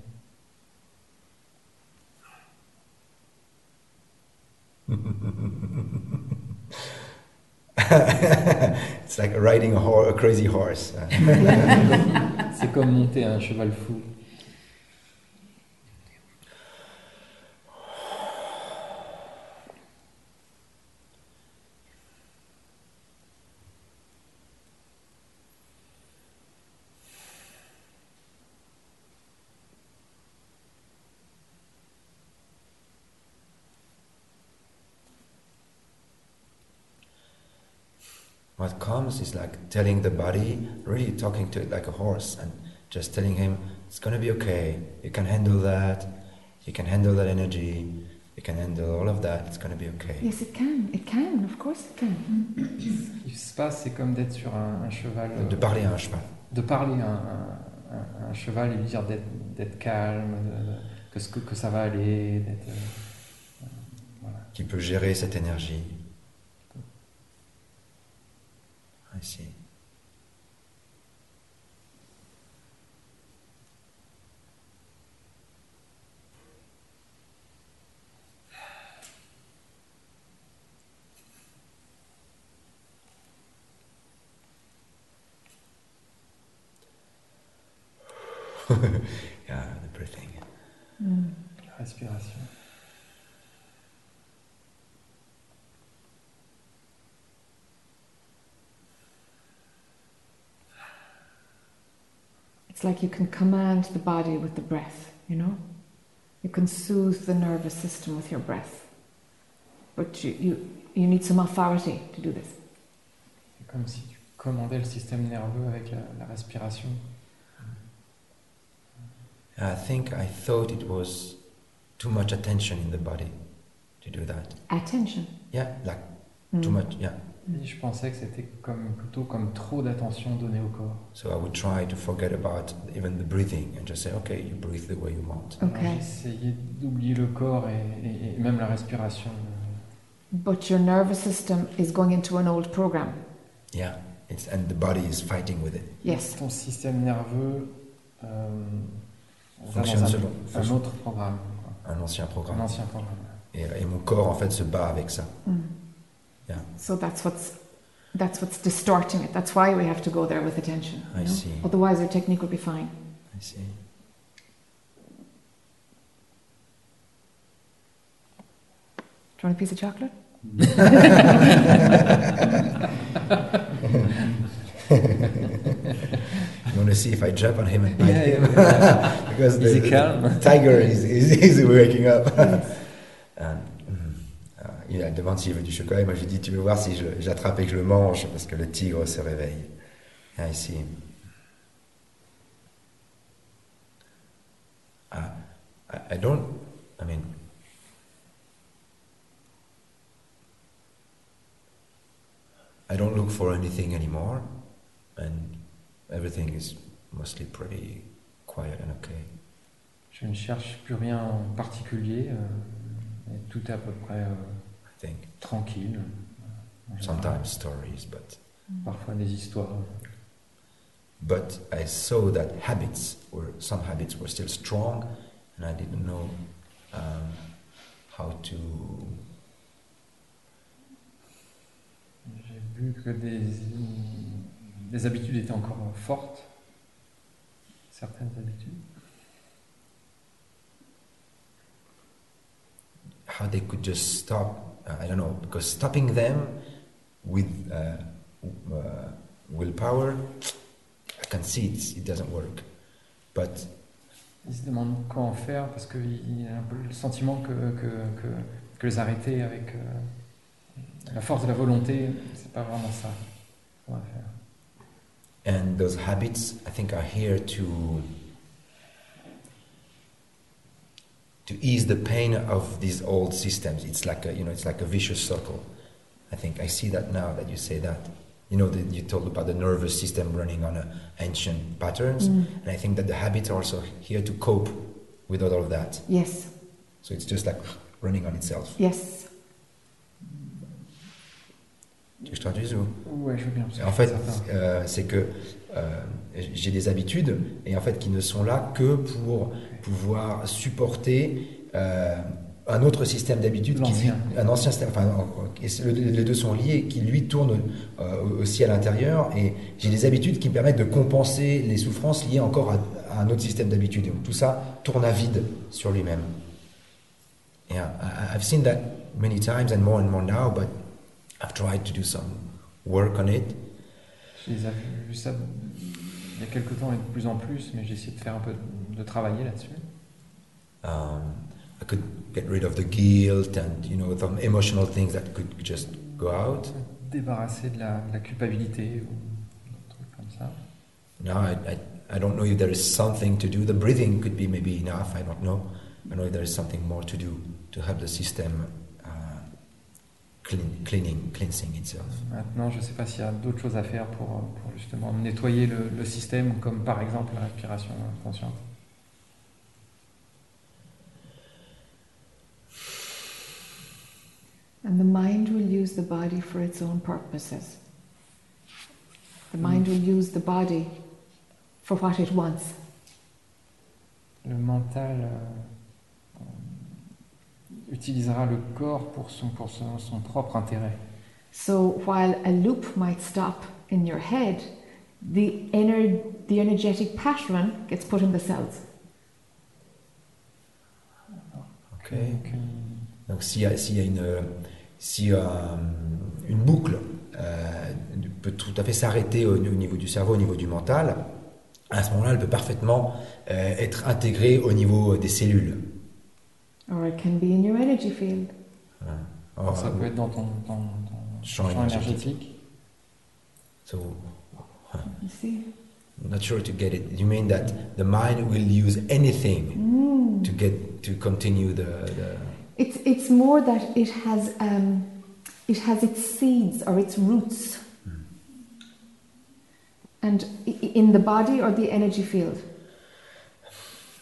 it's like riding a, a crazy horse. C'est comme monter un cheval fou. What comes is like telling the body, really talking to it like a horse, and just telling him, it's gonna be okay, you can handle that, you can handle that energy, you can handle all of that, it's gonna be okay. Yes, it can. It can. Of course, it can. Ce qui se passe, c'est comme d'être sur un, un cheval. euh, De parler à un cheval. de parler à un, un- un cheval et lui dire d'être, d'être calme, de- de- que, ce que, que ça va aller, d'être. euh, voilà. qui peut gérer cette énergie. I see. yeah, the breathing. Mm. Respiration. It's like you can command the body with the breath, you know? You can soothe the nervous system with your breath. But you, you, you need some authority to do this. C'est comme si tu commandais le système nerveux avec la, la respiration. I think I thought it was too much attention in the body to do that. Attention. Yeah, like Mm. too much. Yeah. Et je pensais que c'était comme, plutôt comme trop d'attention donnée au corps. So I would try to forget about even the breathing and just say, okay, you breathe the way you want. Okay. J'essayais d'oublier le corps et, et- et même la respiration. But your nervous system is going into an old program. Yeah. It's, and the body is fighting with it. Yes. Ton système nerveux euh, va Fonctionne dans un, selon- un autre programme, quoi. Un ancien un programme. ancien programme. Et, et mon corps, en fait, se bat avec ça. Mm. Yeah. So that's what's that's what's distorting it. That's why we have to go there with attention. you I know? see. Otherwise, our technique would be fine. I see. Do you want a piece of chocolate? You want to see if I jump on him and bite Yeah, him? yeah, because Is the, he the tiger is, is, is waking up. And, uh, il demande s'il veut du chocolat et moi je lui dis tu veux voir si je- j'attrape et que je le mange parce que le tigre se réveille. Ah, ici. Ah, I, I don't, I mean, I don't look for anything anymore and everything is mostly pretty quiet and okay. Je ne cherche plus rien en particulier. euh, et tout est à peu près euh, tranquille. sometimes stories, but Parfois des histoires. but I saw that habits were some habits were still strong, and I didn't know um, how to J'ai vu que des, des habitudes étaient encore fortes. Certaines habitudes. how they could just stop. Uh, I don't know because stopping them with uh, uh, willpower, I can see it, it doesn't work. But Ils se demandent quoi en faire parce qu'il y a un peu le sentiment que, que, que, que les arrêter avec euh, la force de la volonté, c'est pas vraiment ça qu'on va faire. And those habits, I think, are here to to ease the pain of these old systems. It's like a, you know, it's like a vicious circle. I think I see that now that you say that. You know, the, you told about the nervous system running on uh, ancient patterns, Mm. and I think that the habits are also here to cope with all of that. Yes, So it's just like running on itself. yes. Tu veux je traduise ou Ouais, je veux bien. parce En fait, euh, c'est que j'ai des habitudes et en fait qui ne sont là que pour pouvoir supporter euh, un autre système d'habitudes qui lui, L'ancien. un ancien système, enfin les deux sont liés, qui lui tourne euh, aussi à l'intérieur et j'ai des habitudes qui me permettent de compenser les souffrances liées encore à, à un autre système d'habitudes. Donc, Tout ça tourne à vide sur lui-même. I- I- I've seen that many times and more and more now, but I've tried to do some work on it. J'ai déjà vu ça il y a quelques temps et de plus en plus, mais j'ai essayé de faire un peu de travailler là-dessus. um, I could get rid of the guilt and you know some emotional things that could just go out. Débarrasser de la, de la culpabilité ou d'autres trucs comme ça. Now I, I, I don't know if there is something to do. The breathing could be maybe enough. I don't know. I know if there is something more to do to help the system clean, cleaning, cleansing itself. Maintenant, je ne sais pas s'il y a d'autres choses à faire pour, pour justement nettoyer le, le système, comme par exemple la respiration consciente. And the mind will use the body for its own purposes. The mind will use the body for what it wants. Le mental euh, euh, utilisera le corps pour son, pour son, son propre intérêt. So while a loop might stop in your head, the, ener- the energetic pattern gets put in the cells. Okay. Donc, euh, Donc s'il y y a une, si euh, une boucle euh, peut tout à fait s'arrêter au, au niveau du cerveau, au niveau du mental, à ce moment-là, elle peut parfaitement euh, être intégrée au niveau des cellules. Or it can be in your energy field. Or, ça peut être dans ton, ton- ton Champ champ énergétique. énergétique. so, You see? I'm not sure to get it. You mean that the mind will use anything Mm. to get to continue the, the It's, it's more that it has, um, it has its seeds or its roots. And i- i- in the body or the energy field.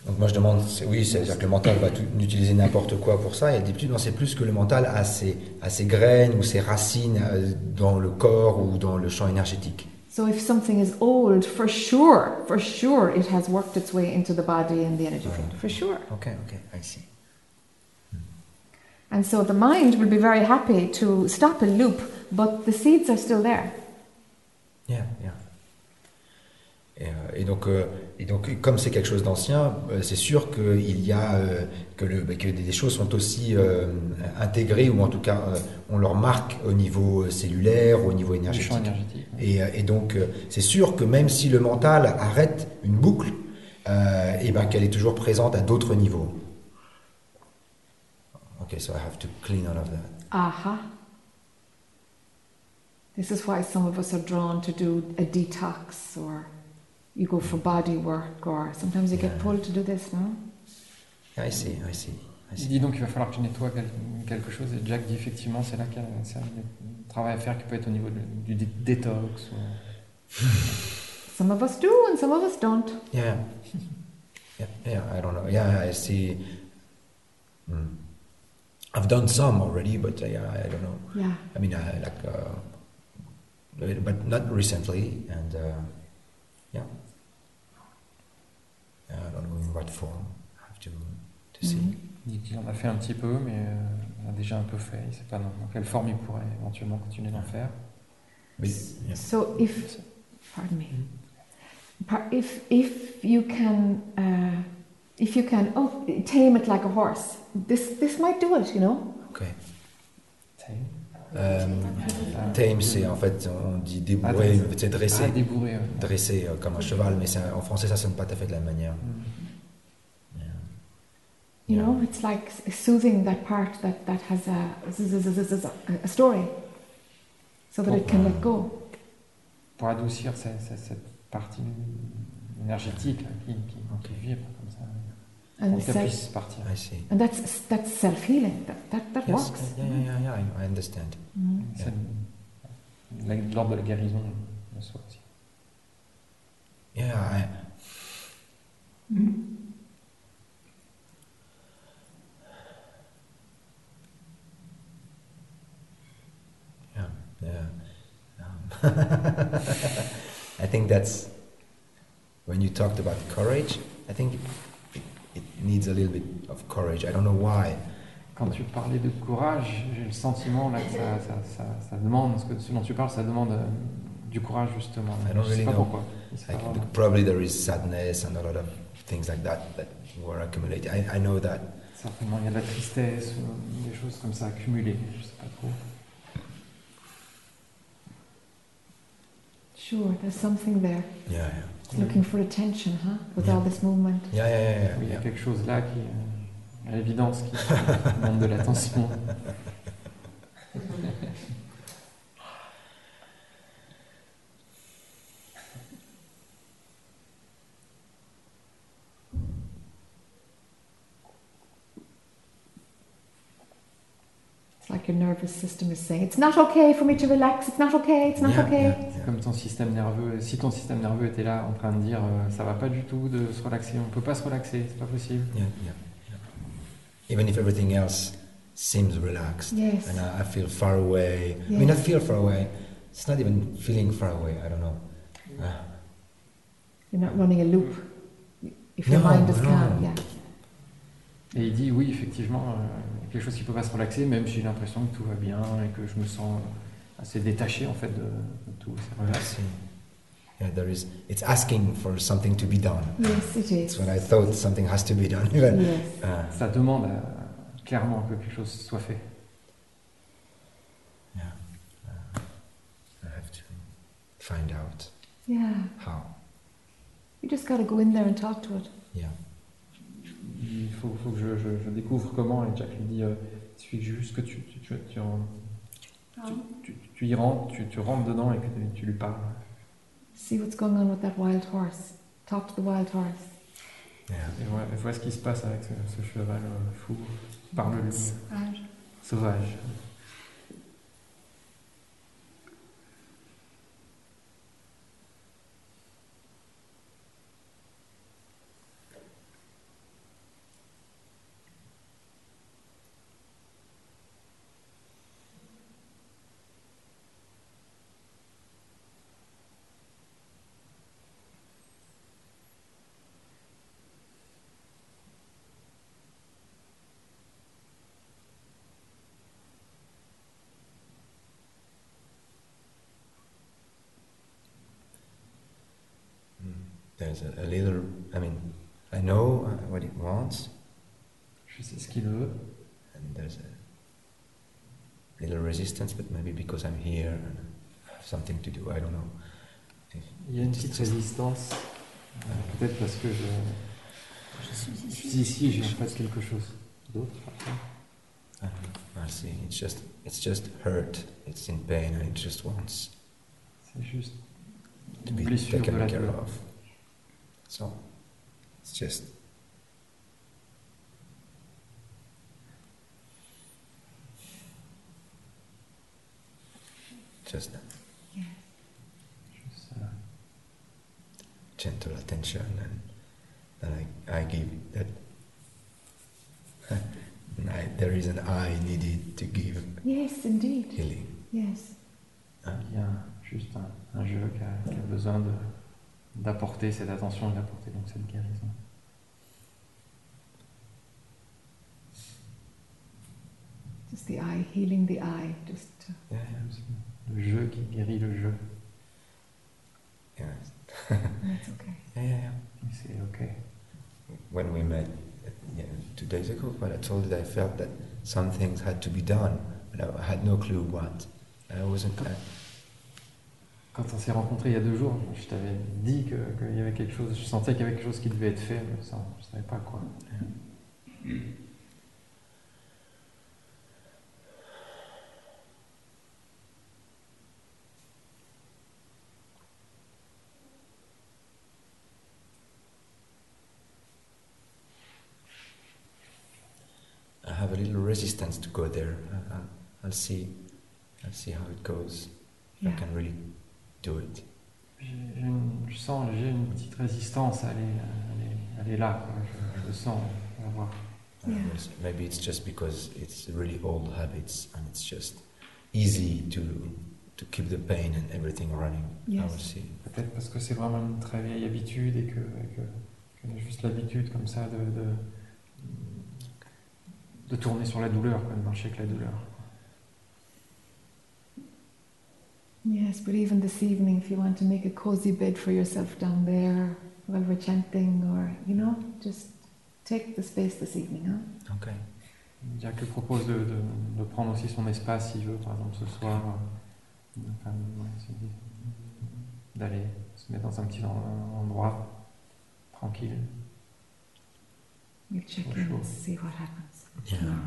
Donc moi je demande, oui, c'est-à-dire que le mental va tout- utiliser n'importe quoi pour ça, et non, c'est plus que le mental a ses, a ses graines ou ses racines euh, dans le corps ou dans le champ énergétique. So if something is old, for sure, for sure, it has worked its way into the body and the energy field. For sure. Ok, ok, I see. And so the mind will be very happy to stop a loop, but the seeds are still there. Yeah, yeah. Et, euh, et donc, euh, et donc, comme c'est quelque chose d'ancien, euh, c'est sûr qu'il y a euh, que, le, bah, que des choses sont aussi euh, intégrées ou en tout cas euh, on leur marque au niveau cellulaire, au niveau énergétique. Et, et donc, euh, c'est sûr que même si le mental arrête une boucle, euh, et ben qu'elle est toujours présente à d'autres niveaux. Ok, so I have to clean all of that. Aha. This is why some of us are drawn to do a detox or you go for body work or sometimes you get pulled to do this, no? Yeah, I see, I see, I Il see. dit donc qu'il va falloir que tu nettoies quelque chose, et Jack dit effectivement c'est là qu'il y a c'est un travail à faire qui peut être au niveau de- du dé- détox. ou- Some of us do and some of us don't. Yeah. Yeah, yeah, I don't know. Yeah, I see. Hmm. I've done some already, but uh, yeah, I don't know. Yeah. I mean, uh, like, uh, but not recently, and uh, yeah. Don't know in what form. I have to to see. Mhm. Il en a fait un petit peu, mais euh, il en a déjà un peu fait. Il ne sait pas dans, dans quelle forme il pourrait éventuellement continuer d'en faire. But, yeah. So if, pardon me, Par- if if you can, uh, if you can, oh, tame it like a horse. This this might do it, you know? Okay. C'est- Euh, tame, c'est en fait, on dit Ah, débourrer, dresser. c'est dresser. Ah, débourré. ouais. Dresser euh, comme un cheval, mais c'est- en français, ça sonne pas tout à fait de la même manière. Mm. You Yeah. know, it's like soothing that part that that has a a story, so that it can let go. pour adoucir cette, cette- partie énergétique là, qui, qui, Ok. qui vibre comme And, pour qu'elle self- puisse partir. I see. and that's that's self healing. That that, that Yes, works. yeah, yeah, yeah, yeah, I, I understand. Mm. C'est la- de l'ordre de la guérison de soi aussi. Yeah, I, yeah, yeah. Um, I think that's when you talked about courage. I think it, it needs a little bit of courage. I don't know why. Quand tu parlais de courage, j'ai le sentiment là que ça, ça, ça, ça demande, ce, que, ce dont tu parles, ça demande euh, du courage justement. I don't Je sais really pas know. pourquoi. Like vraiment. probably there is sadness and a lot of things like that that were accumulated. I, I know that. Certainement, il y a de la tristesse, ou des choses comme ça accumulées, je sais pas trop. Sure, there's something there. Yeah, yeah. Looking for attention, huh? With Yeah. all this movement. Yeah, yeah, yeah, yeah. Oui, il y a yeah. quelque chose là qui, euh, à l'évidence, qui demande de l'attention. like your nervous system is saying, "It's not okay for me to relax. It's not okay. It's not Yeah, okay." yeah, C'est comme ton système nerveux. Si ton système nerveux était là en train de dire euh, ça va pas du tout de se relaxer, on peut pas se relaxer, c'est pas possible. Yeah, yeah, yeah. Even if everything else seems relaxed Yes. and I, I feel far away. I mean, I Yes. feel far away. It's not even feeling far away. I don't know. Uh, You're not running a loop. If your No, mind is no. calm, yeah. Et il dit oui, effectivement, euh, quelque chose qui peut pas se relaxer, même si j'ai l'impression que tout va bien et que je me sens assez détaché en fait de, de tout. C'est I relax. see. Yeah, there is. It's asking for something to be done. Yes, it It's is. when I thought something has to be done. Even. Yes. Uh, Ça demande à- clairement que quelque chose soit fait. yeah. Uh, I have to find out Yeah. how. You just got to go in there and talk to it. Yeah. Il faut, faut que je, je- je découvre comment, et Jack lui dit euh, il suffit juste que tu, tu, tu, tu, en- tu- tu- tu y rentres, tu, tu rentres dedans et que tu, tu lui parles. See what's going on with that wild horse. Talk to the wild horse. Yeah. Et vois, et vois ce qui se passe avec ce, ce cheval euh, fou. Parle-lui. Sauvage. Mm. There's a, a little. I mean, I know uh, what it wants, Je sais ce qu'il veut. and there's a little resistance, but maybe because I'm here and I have something to do. I don't know. Il y a une petite résistance. euh, Peut-être parce que je, je suis ici, j'ai en fait quelque chose d'autre. Uh, I see. It's just. It's just hurt. It's in pain, and it just wants C'est juste to be blessure de taken la care douleur. of. So it's just. Just Juste, euh, gentle attention, and that I, I give that. I, there is an I needed to give Yes, indeed. healing. Yes. Il y a juste un, un jeu qui a, qui a besoin de- d'apporter cette attention et d'apporter donc cette guérison. Just the eye, healing the eye. Just to, Yeah, yeah, Le jeu qui guérit le jeu. yeah, that's okay. yeah, yeah. yeah. Et c'est ok. when we met uh, yeah, two days ago, when I told you that I felt that some things had to be done, but I had no clue what. I wasn't. I, quand on s'est rencontrés il y a deux jours, je t'avais dit qu'il que y avait quelque chose, je sentais qu'il y avait quelque chose qui devait être fait, mais ça, je ne savais pas quoi. I have a little resistance to go there. I'll see, I'll see how it goes. I can really do it. J'ai- j'ai une- je sens, j'ai une petite résistance à aller, à aller, à aller là. quoi. Je, je le sens. On va voir. Yeah. Maybe it's just because it's really old habits and it's just easy to to keep the pain and everything running. Yes. Peut-être parce que c'est vraiment une très vieille habitude et que, et que, qu'on a juste l'habitude comme ça de, de, de tourner sur la douleur, quoi, de marcher avec la douleur. Yes, but even this evening, if you want to make a cozy bed for yourself down there while we're chanting, or you know, just take the space this evening, huh? Okay. Jack propose de, de, de prendre aussi son espace s'il veut, par exemple ce soir, euh, enfin, ouais, c'est- d'aller se mettre dans un petit en- endroit tranquille. We'll check in and see what happens Yeah. tomorrow.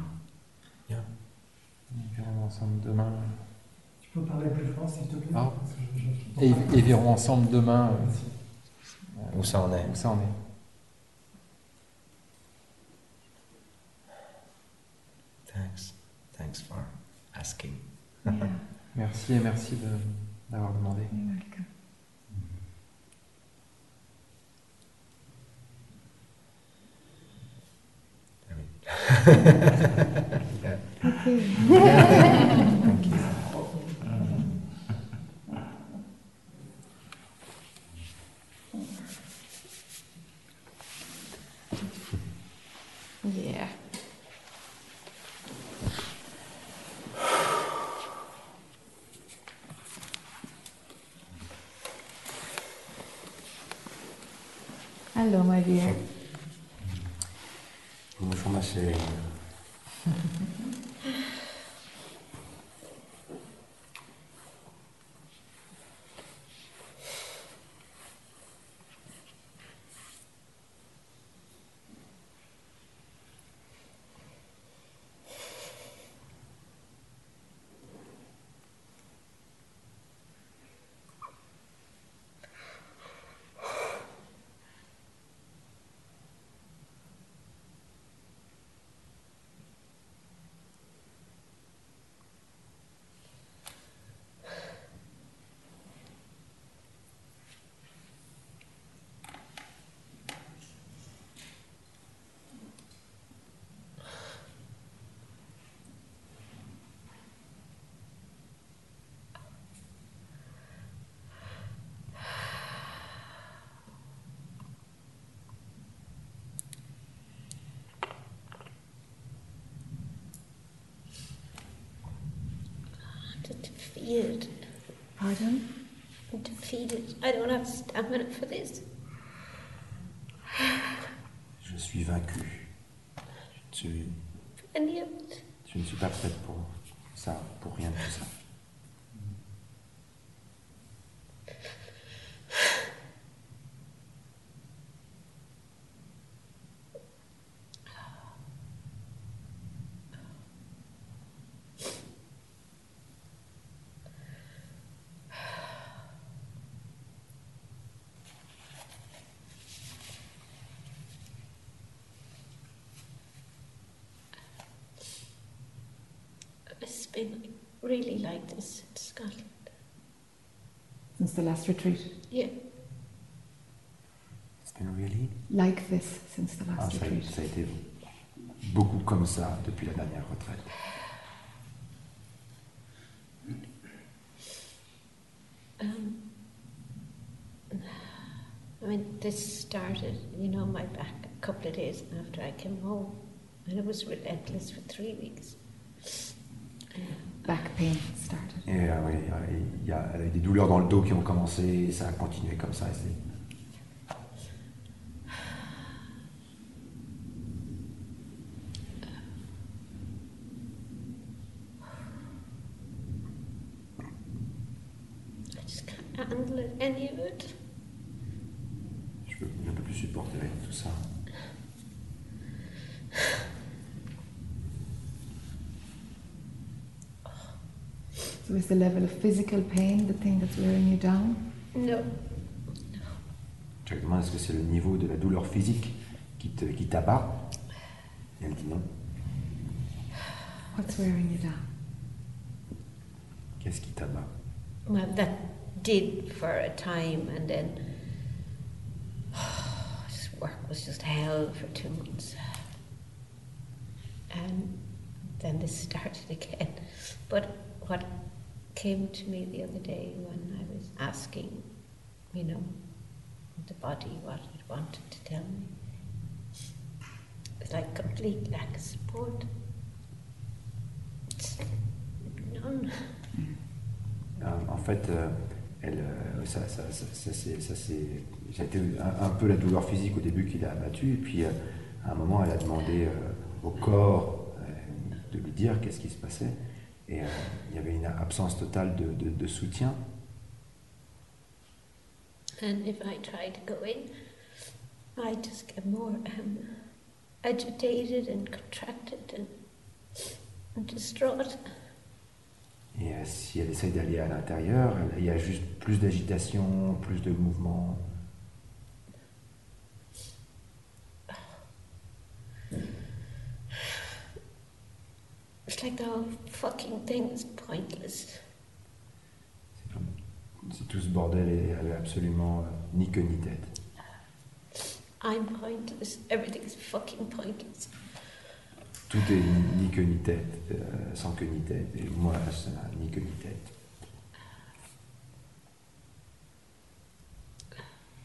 Et verrons ensemble demain. Peux parler plus fort, s'il te plaît? Ah. Je- je- Et, et verrons ensemble demain euh, euh, Où ça en est? où ça en est? Thanks. Thanks for asking. Yeah, Merci et merci de- d'avoir demandé. you're welcome. defeated. Pardon? I'm defeated. I don't have stamina for this. Je suis vaincu. Je, Any of it. je ne suis pas prête pour ça, pour rien de tout ça. It's been really like this in Scotland. Since the last retreat. Yeah. It's been really. Like this since the Ah, last ça, a- retreat. ça a été beaucoup comme ça depuis la dernière retraite. Um, I mean, this started, you know, my back a couple of days after I came home, and it was relentless for three weeks. Back pain started. Et euh, oui, il y a, des douleurs dans le dos qui ont commencé et ça a continué comme ça. Physical pain the thing that's wearing you down? No, Je lui demande est-ce que c'est le niveau de la douleur physique qui te- qui t'abat Et elle dit non. What's wearing you down? Qu'est-ce qui t'abat Well, that did for a time, and then this work was just hell for two months. And then this started again. Came to me the other day when I was asking, you know, the body what it wanted to tell me, it's like complete lack of support. None. Euh, En fait, euh, elle, euh, ça, ça, ça, un, peu la douleur physique au début qui l'a abattue. Et puis, à un moment, elle a demandé au corps de lui dire qu'est-ce qui se passait. Et euh, il y avait une absence totale de, de- de soutien. And if I try to go in, I just get more um, agitated and contracted and, and distraught. Et euh, si elle essaye d'aller à l'intérieur, il y a juste plus d'agitation, plus de mouvement. It's like the whole fucking thing is pointless. C'est comme si tout ce bordel avait absolument euh, ni queue ni tête. I'm pointless. Everything's fucking pointless. Tout est ni, ni queue ni tête, euh, sans queue ni tête. Et moi, ça n'a ni queue ni tête.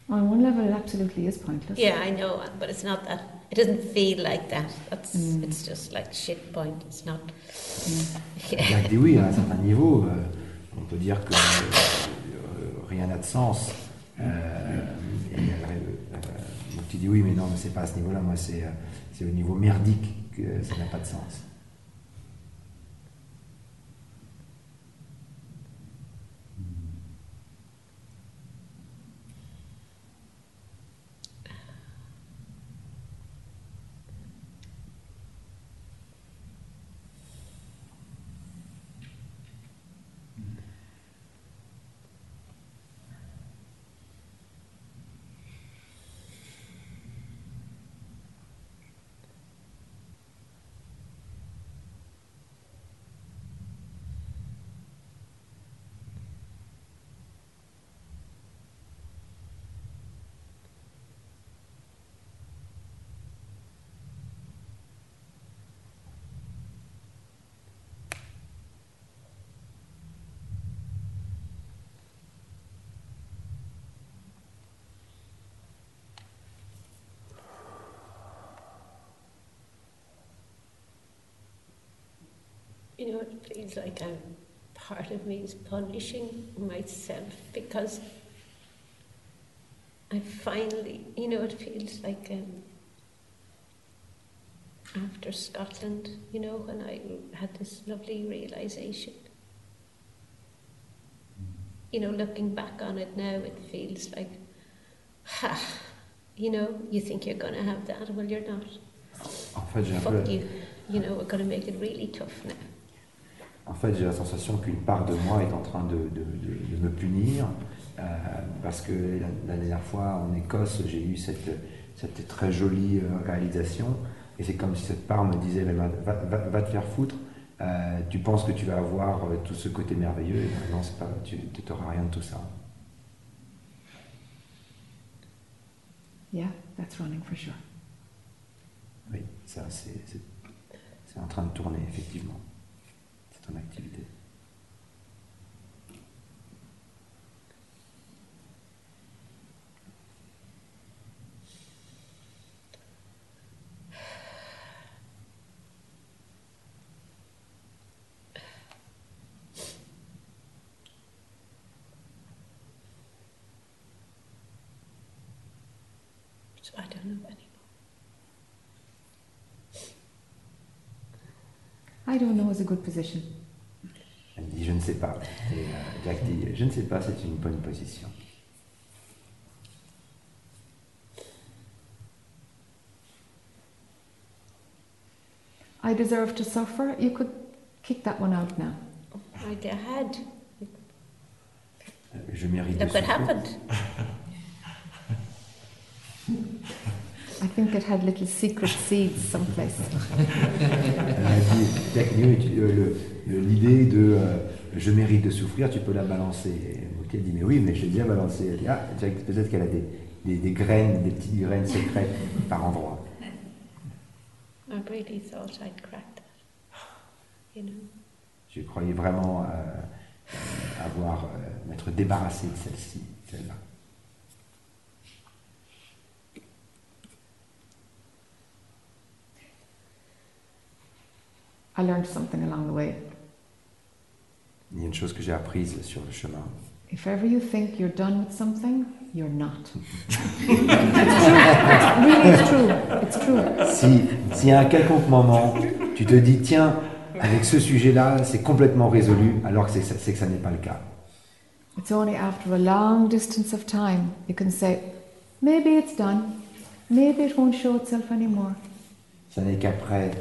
On one level, it absolutely is pointless. Yeah, I know, but it's not that. It doesn't feel like that. That's. Mm. It's just like shit point. It's not. Mm. Yeah. Dit oui, à un certain niveau, euh, on peut dire que euh, rien n'a de sens. Euh, et euh, euh, donc tu dis oui, mais non, mais c'est pas à ce niveau-là, moi c'est euh, c'est au niveau merdique que ça n'a pas de sens. Feels like a part of me is punishing myself because I finally, you know, it feels like um, after Scotland, you know, when I had this lovely realization. You know, looking back on it now, it feels like, ha, you know, you think you're going to have that, well, you're not. En fait, j'ai un Fuck you. You know, we're going to make it really tough now. En fait, j'ai la sensation qu'une part de moi est en train de, de- de- de me punir euh, parce que la, la dernière fois en Écosse, j'ai eu cette, cette très jolie euh, réalisation et c'est comme si cette part me disait va, va- va- va te faire foutre. Euh, tu penses que tu vas avoir tout ce côté merveilleux et ben non, pas, tu n'auras rien de tout ça. Yeah, that's running for sure. Oui, ça c'est en train de tourner effectivement. C'est en activité. So I don't know anymore. I don't know is a good position. Elle dit je ne sais pas. Et euh, Jack dit je ne sais pas, c'est une bonne position. I deserve to suffer. You could kick that one out now. I had. Euh, Je mérite de Look what souffrir. happened. think think it had little secret seeds someplace. Elle euh, l'idée de euh, je mérite de souffrir, tu peux la balancer. Et a dit, mais oui, mais je l'ai déjà balancé. Elle dit, ah, peut-être qu'elle a des, des, des graines, des petites graines secrètes par endroits. I really thought I'd cracked that. You know. Je croyais vraiment euh, avoir, euh, m'être débarrassé de celle-ci, celle-là. I learned something along the way. Il y a une chose que j'ai apprise sur le chemin. If ever you think you're done with something, you're not. it's true. It's true. Si, si à un quelconque moment, tu te dis, tiens, avec ce sujet-là, c'est complètement résolu, alors que c'est c'est que ça n'est pas le cas. It's only after a long distance of time you can say, maybe it's done. Maybe it won't show itself anymore. Ça n'est qu'après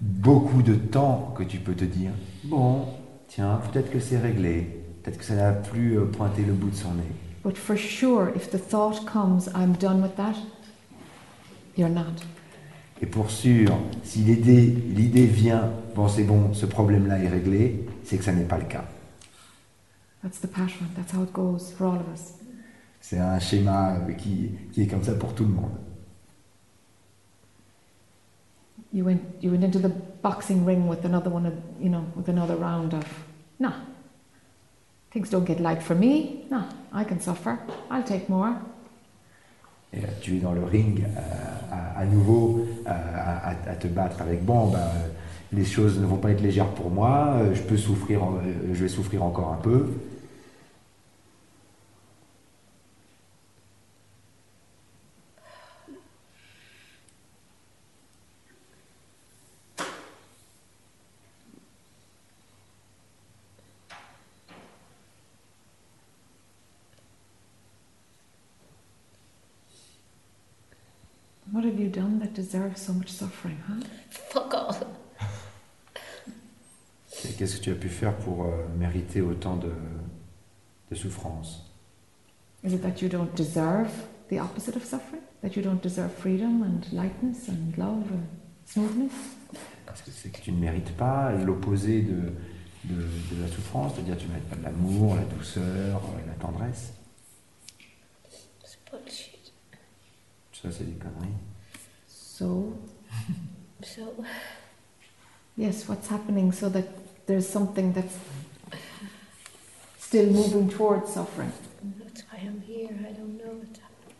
beaucoup de temps que tu peux te dire, bon, tiens, peut-être que c'est réglé, peut-être que ça n'a plus euh, pointé le bout de son nez. But for sure, if the thought comes, I'm done with that, you're not. Et pour sûr, si l'idée l'idée vient, bon c'est bon, ce problème-là est réglé, c'est que ça n'est pas le cas. That's the pattern. That's how it goes for all of us. C'est un schéma euh, qui, qui est comme ça pour tout le monde. You went, you went into the boxing ring with another one, of, you know, with another round of, things don't get light for me. I can suffer. I'll take more. Là, tu es dans le ring euh, à, nouveau euh, à, te battre avec bon, bah, euh, les choses ne vont pas être légères pour moi, euh, euh, je vais souffrir encore un peu. What have deserves so much suffering, huh? Fuck off. Et Qu'est-ce que tu as pu faire pour euh, mériter autant de, de souffrance? Is it that you don't deserve the opposite of suffering? That you don't deserve freedom and lightness and love and smoothness? Parce que c'est que tu ne mérites pas l'opposé de, de, de la souffrance, c'est-à-dire tu ne mérites pas de l'amour, la douceur, euh, la tendresse. It's bullshit. Ça, c'est des conneries. So, So, yes, what's happening? So that there's something that's still moving towards suffering? that's why I'm here. I don't know what's happening.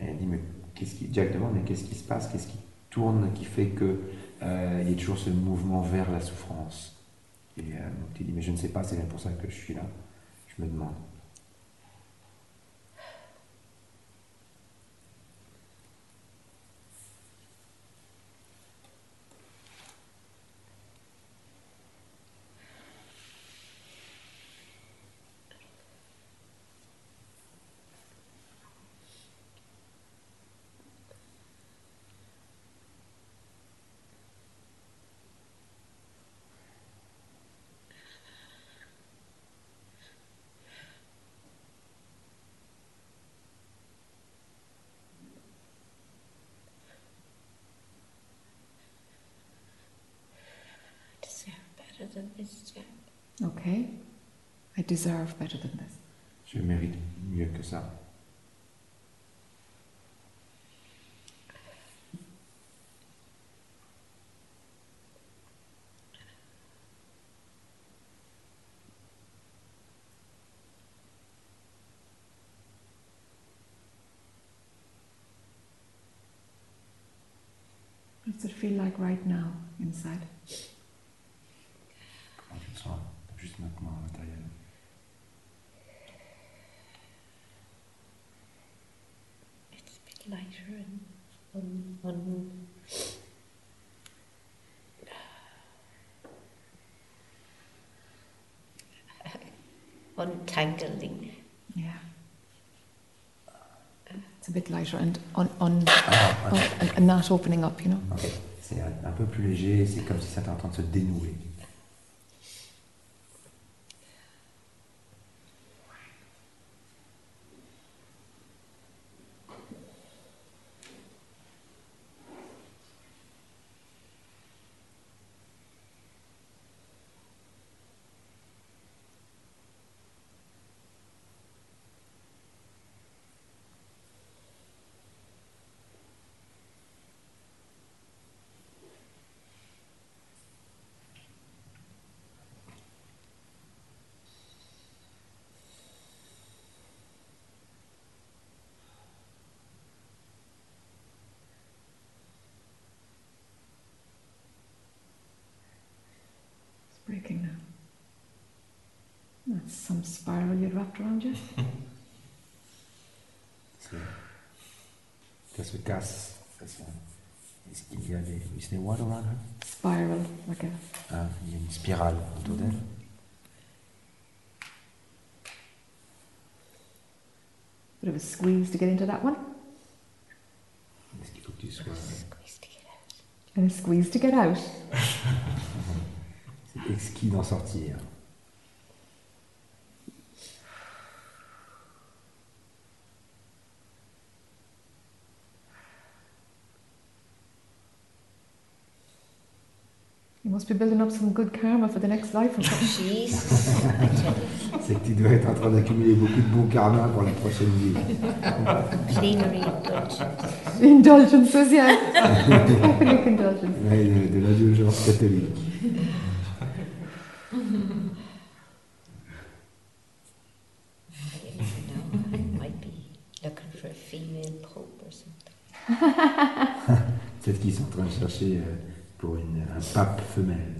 Et elle dit, mais qu'est-ce qui, Jack demande, mais qu'est-ce qui se passe? Qu'est-ce qui tourne qui fait que euh, il y a toujours ce mouvement vers la souffrance? Et euh, tu dis, mais je ne sais pas, c'est bien pour ça que je suis là. Je me demande. Okay, I deserve better than this. Je mérite mieux que ça. What does it feel like right now inside? Comment tu te sens juste maintenant à l'intérieur It's a bit lighter and un, un, untangling. Yeah. It's a bit lighter and on, on, Ah, un, and, and not opening up, you know? ok. C'est un, un peu plus léger, c'est comme si ça était en train de se dénouer. Some spiral you'd wrapped around you. C'est- Ça se casse. ça se- Est-ce qu'il y a des. Is there what around her? Spiral, like a. Ah, il y a une spirale autour d'elle. bit of a squeeze to get into that one, Est-ce qu'il faut que tu sois. Squeeze to get out. and a squeeze to get out. C'est exquis d'en sortir. Must be building up some good karma for the next life or something. C'est que tu dois être en train d'accumuler beaucoup de bon karma pour la prochaine vie. Plenary indulgence. Indulgences, yeah. Catholic indulgence. Ouais, de, de l'indulgence catholique. You never know, I might be looking for a female pope or something. Peut-être qu'ils sont en train de chercher euh, pour une, un pape femelle.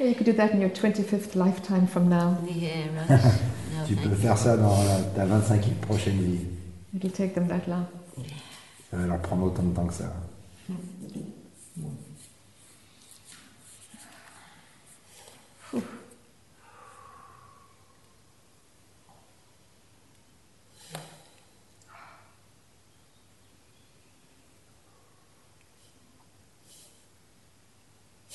Yeah, you could do that in your 25th lifetime from now. Yeah, right. No, Tu peux faire ça dans la- ta 25e prochaine vie. It'll take them that long. Ça va leur prendre autant de temps que ça.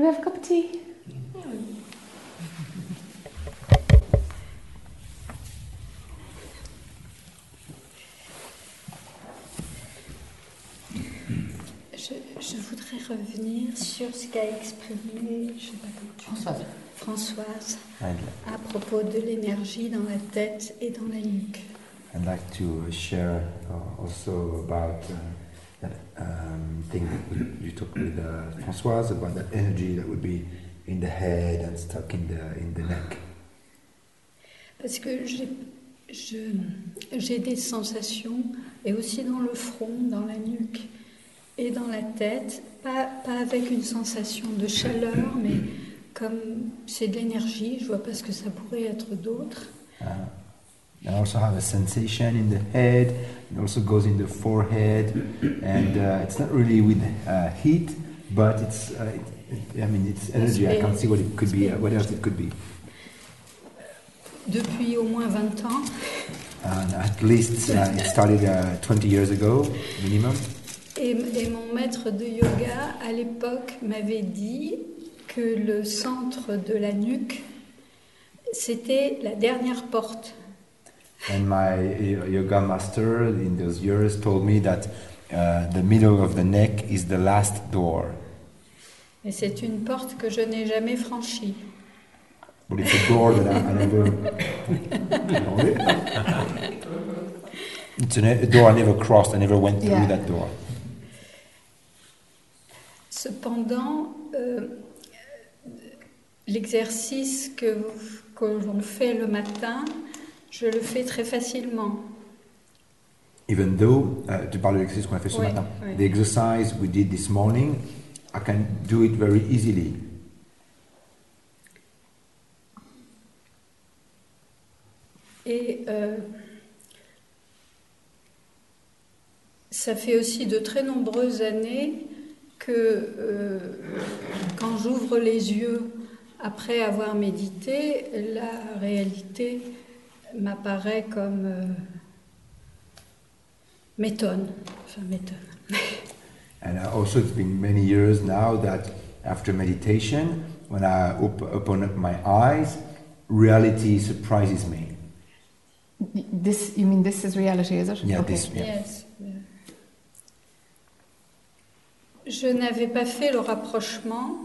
Will we have a cup of tea? Je, je voudrais revenir sur ce qu'a exprimé, je sais pas comment tu Françoise. À propos de l'énergie dans la tête et dans la nuque. I'd like to share uh, also about uh, thing that you- talked with uh, Françoise about that energy that would be in the head and stuck in the in the neck? Parce que j'ai des sensations, et aussi dans le front, dans la nuque et dans la tête, pas, pas avec une sensation de chaleur, mais comme c'est de l'énergie, je vois pas ce que ça pourrait être d'autre. Uh, I also have a sensation in the head. It also goes in the forehead, and uh, it's not really with uh, heat, but it's. Uh, it, I mean, it's energy. I can't see what it could be. Uh, what else it could be? Depuis au moins 20 ans, And at least uh, it started uh, 20 years ago, minimum. Et, et mon maître de yoga, à l'époque, m'avait dit que le centre de la nuque, c'était la dernière porte. And my yoga master in those years told me that uh, the middle of the neck is the last door. Et c'est une porte que je n'ai jamais franchie. But it's a door that I, I never. it's a, door I never crossed. I never went through Yeah. that door. Cependant, euh, l'exercice que, que l'on fait le matin, je le fais très facilement. Even though, uh, tu parles de l'exercice qu'on a fait ce Oui, matin, oui. the exercise we did this morning, I can do it very easily. Et euh, ça fait aussi de très nombreuses années que euh, quand j'ouvre les yeux après avoir médité, la réalité m'apparaît comme euh, m'étonne. Enfin, m'étonne. And uh, also, it's been many years now that after meditation, when I op- open up my eyes, reality surprises me. This, you mean this is reality, is it? Yeah, okay. this- yeah. Yes. Je n'avais pas fait le rapprochement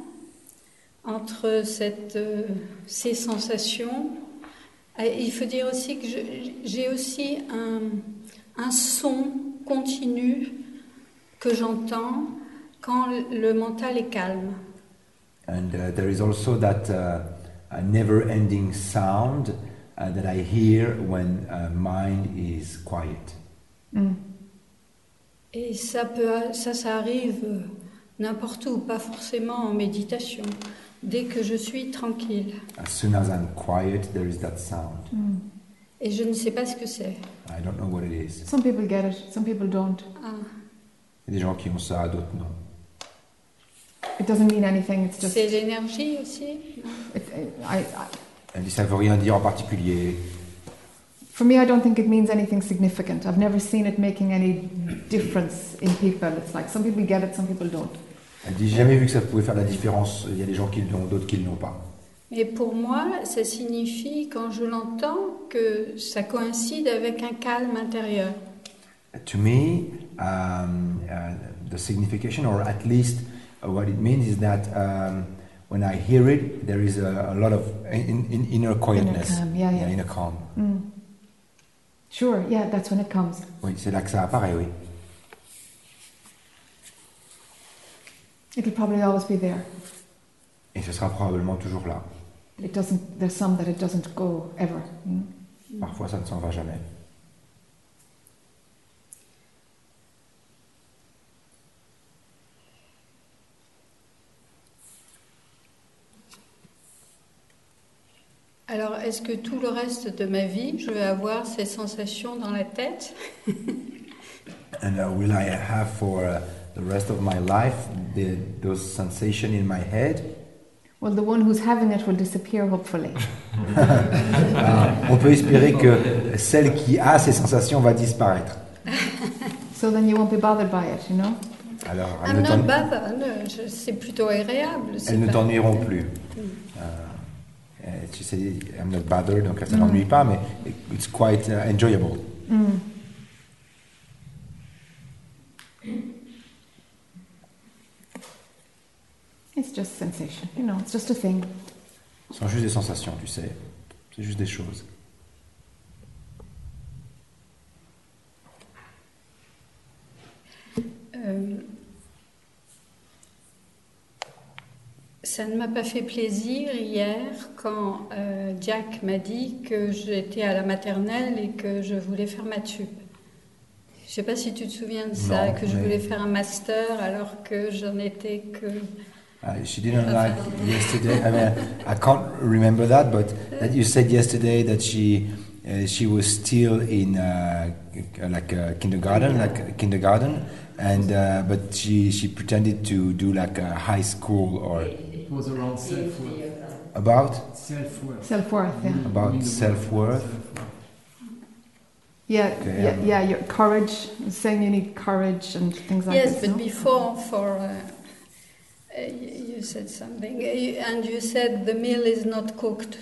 entre cette, euh, ces sensations. Et il faut dire aussi que j'ai aussi un, un son continu que j'entends quand le mental est calme. And uh, there is also that uh, a never-ending sound uh, that I hear when uh, mind is quiet. Mm. Et ça, peut, ça, ça arrive euh, n'importe où, pas forcément en méditation, dès que je suis tranquille. As soon as I'm quiet, there is that sound. Mm. Et je ne sais pas ce que c'est. I don't know what it is. Some people get it, some people don't. Ah. Il y a des gens qui ont ça, d'autres non. It doesn't mean anything. It's just. C'est l'énergie aussi It, I, I, Elle dit ça ne veut rien dire en particulier. for me, I don't think it means anything significant. I've never seen it making any difference in people. It's like some people get it, some people don't. Elle dit j'ai jamais vu que ça pouvait faire la différence. Il y a des gens qui l'ont, d'autres qui ne l'ont pas. Mais pour moi, ça signifie, quand je l'entends, que ça coïncide avec un calme intérieur. To me, um, uh, the signification, or at least uh, what it means, is that um, when I hear it, there is a, a lot of in, in, inner quietness, calm, yeah, yeah. inner calm. Mm. Sure, yeah, that's when it comes. Oui, c'est là que ça apparaît, oui. It'll probably always be there. Et ce sera probablement toujours là. It doesn't. There's some that it doesn't go ever. know. Parfois, ça ne s'en va jamais. Alors, est-ce que tout le reste de ma vie, je vais avoir ces sensations dans la tête? And uh, will I have for uh, the rest of my life the, those sensations in my head? Well, the one who's having it will disappear, hopefully. Ah, on peut espérer que celle qui a ces sensations va disparaître. So then you won't be bothered by it, you know? Alors, elles I'm ne, not bothered. je- C'est plutôt agréable. elles ne t'ennuieront plus. Euh, euh, tu sais, I'm not bothered, donc ça n'ennuie pas, mais it's quite uh, enjoyable. Mm. It's just sensation, you know. It's just a thing. Ce sont juste des sensations, tu sais. C'est juste des choses. Euh, ça ne m'a pas fait plaisir hier quand euh, Jack m'a dit que j'étais à la maternelle et que je voulais faire ma tube. Je ne sais pas si tu te souviens de ça, Non, que je voulais faire un master alors que j'en étais que... Uh, she didn't like yesterday. I mean, I can't remember that, but that you said yesterday that she uh, she was still in uh, like a kindergarten, like kindergarten, and uh, but she she pretended to do like a high school or It was around self-worth. about Self-worth. Self-worth, yeah. About Meaning the word self-worth. Yeah, Okay, yeah, um, yeah. Your courage, saying you need courage and things like yes, this. but no? before for... Uh, you you said something, uh, and you said the meal is not cooked.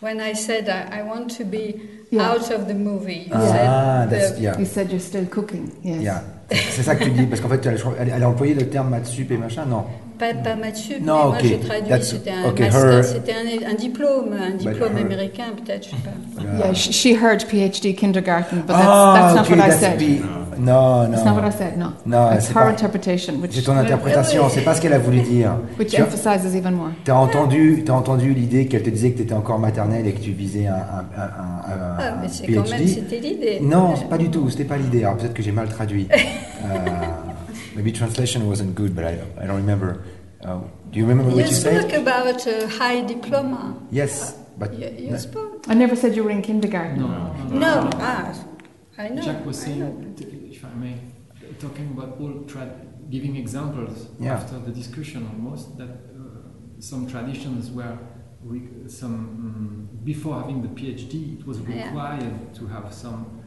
When I said I, I want to be Yeah. out of the movie, you Ah, said that's the- yeah, You said you're still cooking. Yes. yeah. C'est ça que tu dis parce qu'en fait, elle, elle- elle a employé le terme matsup et machin, non Pas, pas Mathieu, mais Non, moi ok. je traduis, That's- c'était un ok, master, her- c'était un, un diplôme, un diplôme her- américain peut-être, je sais pas. Yeah, she, she heard PhD kindergarten, but that's, ah, that's not ok, what I that's said. be- Non, That's not what I non. said. No. Non, it's c'est her pas- interpretation, which C'est ton interprétation, c'est pas ce qu'elle a voulu dire. which Tu as- emphasizes even more. T'as entendu, t'as entendu l'idée qu'elle te disait que tu étais encore maternelle et que tu visais un, un, un, un- Ah, un mais c'est quand même, c'était l'idée. Non, c'est pas du tout, c'était pas l'idée. Alors peut-être que j'ai mal traduit. uh, maybe translation wasn't good, but I, I don't remember. Uh, do you remember what You you said? spoke about a high diploma. Yes, but You, you spoke? I never said you were in kindergarten. No, no, no. No, ah, I know. Jack was I saying, know. I may, talking about all trad, giving examples Yeah. after the discussion almost that uh, some traditions were re- some mm, before having the PhD, it was Yeah. required to have some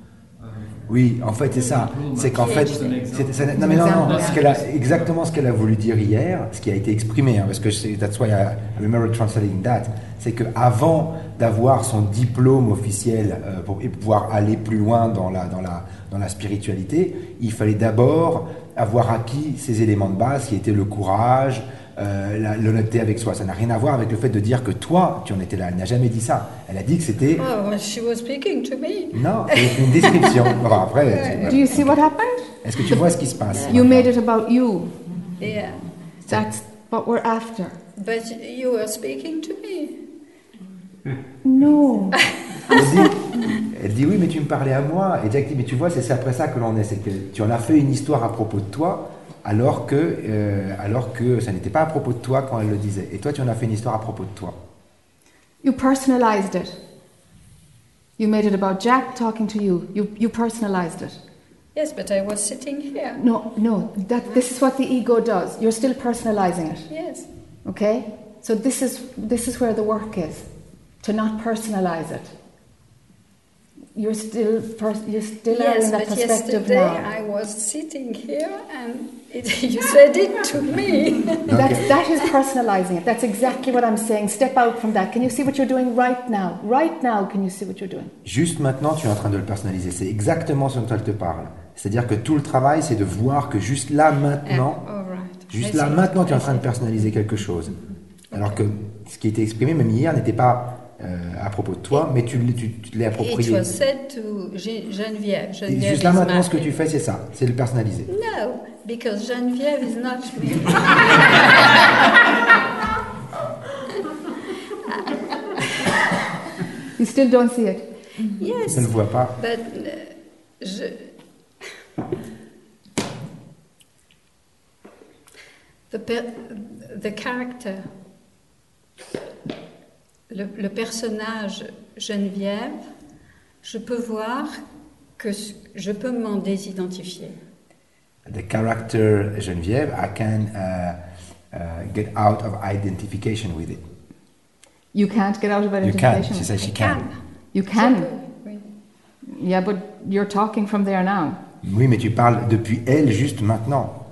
Oui, en fait, c'est ça. C'est qu'en fait, c'est- non mais non, non, ce qu'elle a, exactement ce qu'elle a voulu dire hier, ce qui a été exprimé, hein, parce que c'est- that's why I, remember translating that, c'est que avant d'avoir son diplôme officiel euh, pour et pouvoir aller plus loin dans la dans la dans la spiritualité, il fallait d'abord avoir acquis ces éléments de base qui étaient le courage, euh, la- l'honnêteté avec soi. Ça n'a rien à voir avec le fait de dire que toi, tu en étais là. Elle n'a jamais dit ça. Elle a dit que c'était Oh, well, she was speaking to me. non, c'est une description. Bon, après, Do you see what happened? est-ce que tu vois ce qui se passe? You made it about you. Yeah. That's what we're after. But you were speaking to me. No. Elle dit, elle dit oui, mais tu me parlais à moi. Et Jack dit mais tu vois, c'est c'est après ça que l'on est, c'est que tu en as fait une histoire à propos de toi, alors que euh, alors que ça n'était pas à propos de toi quand elle le disait. Et toi, tu en as fait une histoire à propos de toi. You personalized it. You made it about Jack talking to you. You, you personalized it. Yes, but I was sitting here. No, no, that, this is what the ego does. You're still personalizing it. Yes. Okay? So this is, this is where the work is to not personalize it. You're still, you're still are Yes, in that but perspective yesterday now. I was sitting here and it, you said it to me. That's, that is personalizing it. That's exactly what I'm saying. Step out from that. Can you see what you're doing right now? Right now, can you see what you're doing? Juste maintenant, tu es en train de le personnaliser. C'est exactement ce dont elle te parle. C'est-à-dire que tout le travail, c'est de voir que juste là, maintenant, All right. Juste I là, see. maintenant, tu es en train de personnaliser quelque chose. Alors que ce qui était exprimé, même hier, n'était pas à propos de toi, mais tu, tu, tu te l'es It approprié. was said to Ge- Geneviève. Et Geneviève juste là, maintenant, ce que tu fais, c'est ça, c'est le personnaliser. No, because Geneviève is not me. You still don't see it. yes, Je ne le vois pas. but uh, je... The, per- the character, le, le personnage Geneviève, je peux voir que je peux m'en désidentifier. The character Geneviève, I can uh, uh, get out of identification with it. You can't get out of You can. identification. She says she can. You can. peux, oui. Yeah, but you're talking from there now. Oui, mais tu parles depuis elle juste maintenant.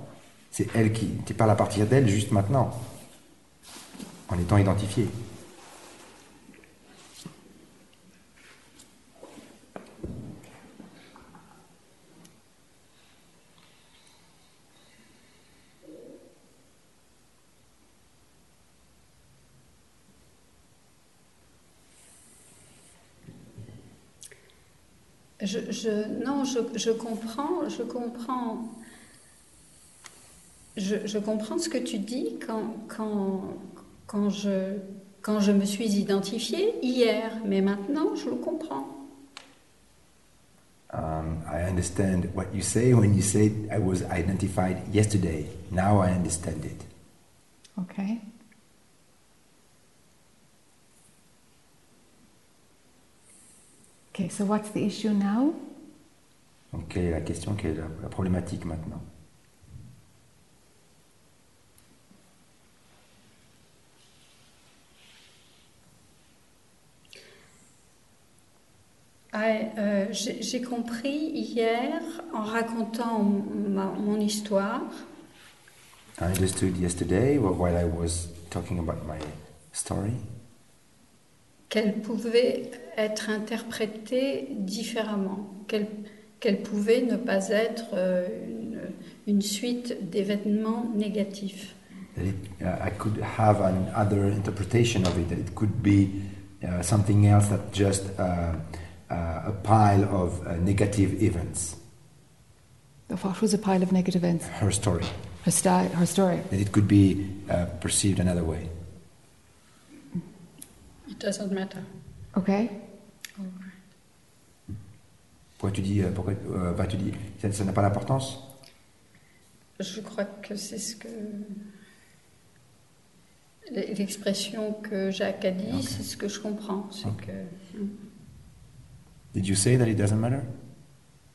C'est elle qui. Tu parles à partir d'elle juste maintenant. En étant identifié. Je, je- non, je, je comprends, je comprends, je, je comprends ce que tu dis quand, quand, quand, je, quand je me suis identifiée hier, mais maintenant je le comprends. Um, I understand what you say when you say I was identified yesterday. Now I understand it. Okay. Okay, so what's the issue now? Donc, quelle est la question, quelle est la, la problématique maintenant? Ah, euh, J'ai compris hier, en racontant ma- mon histoire, I understood yesterday wh- while I was talking about my story qu'elle pouvait être interprétée différemment, qu'elle qu'elle pouvait ne pas être euh, une, une suite d'événements négatifs. that it, uh, I could have another interpretation of it, that it could be uh, something else than just uh, uh, a pile of uh, negative events, What was a pile of negative events? her story, Her, sti- her story. that it could be uh, perceived another way. It doesn't matter. Okay? Pourquoi tu dis, euh, pourquoi, euh, bah, tu dis, ça ça n'a pas d'importance? Je crois que c'est ce que l'expression que Jacques a dit, Ok. c'est ce que je comprends, c'est Ok. que Did you say that it doesn't matter?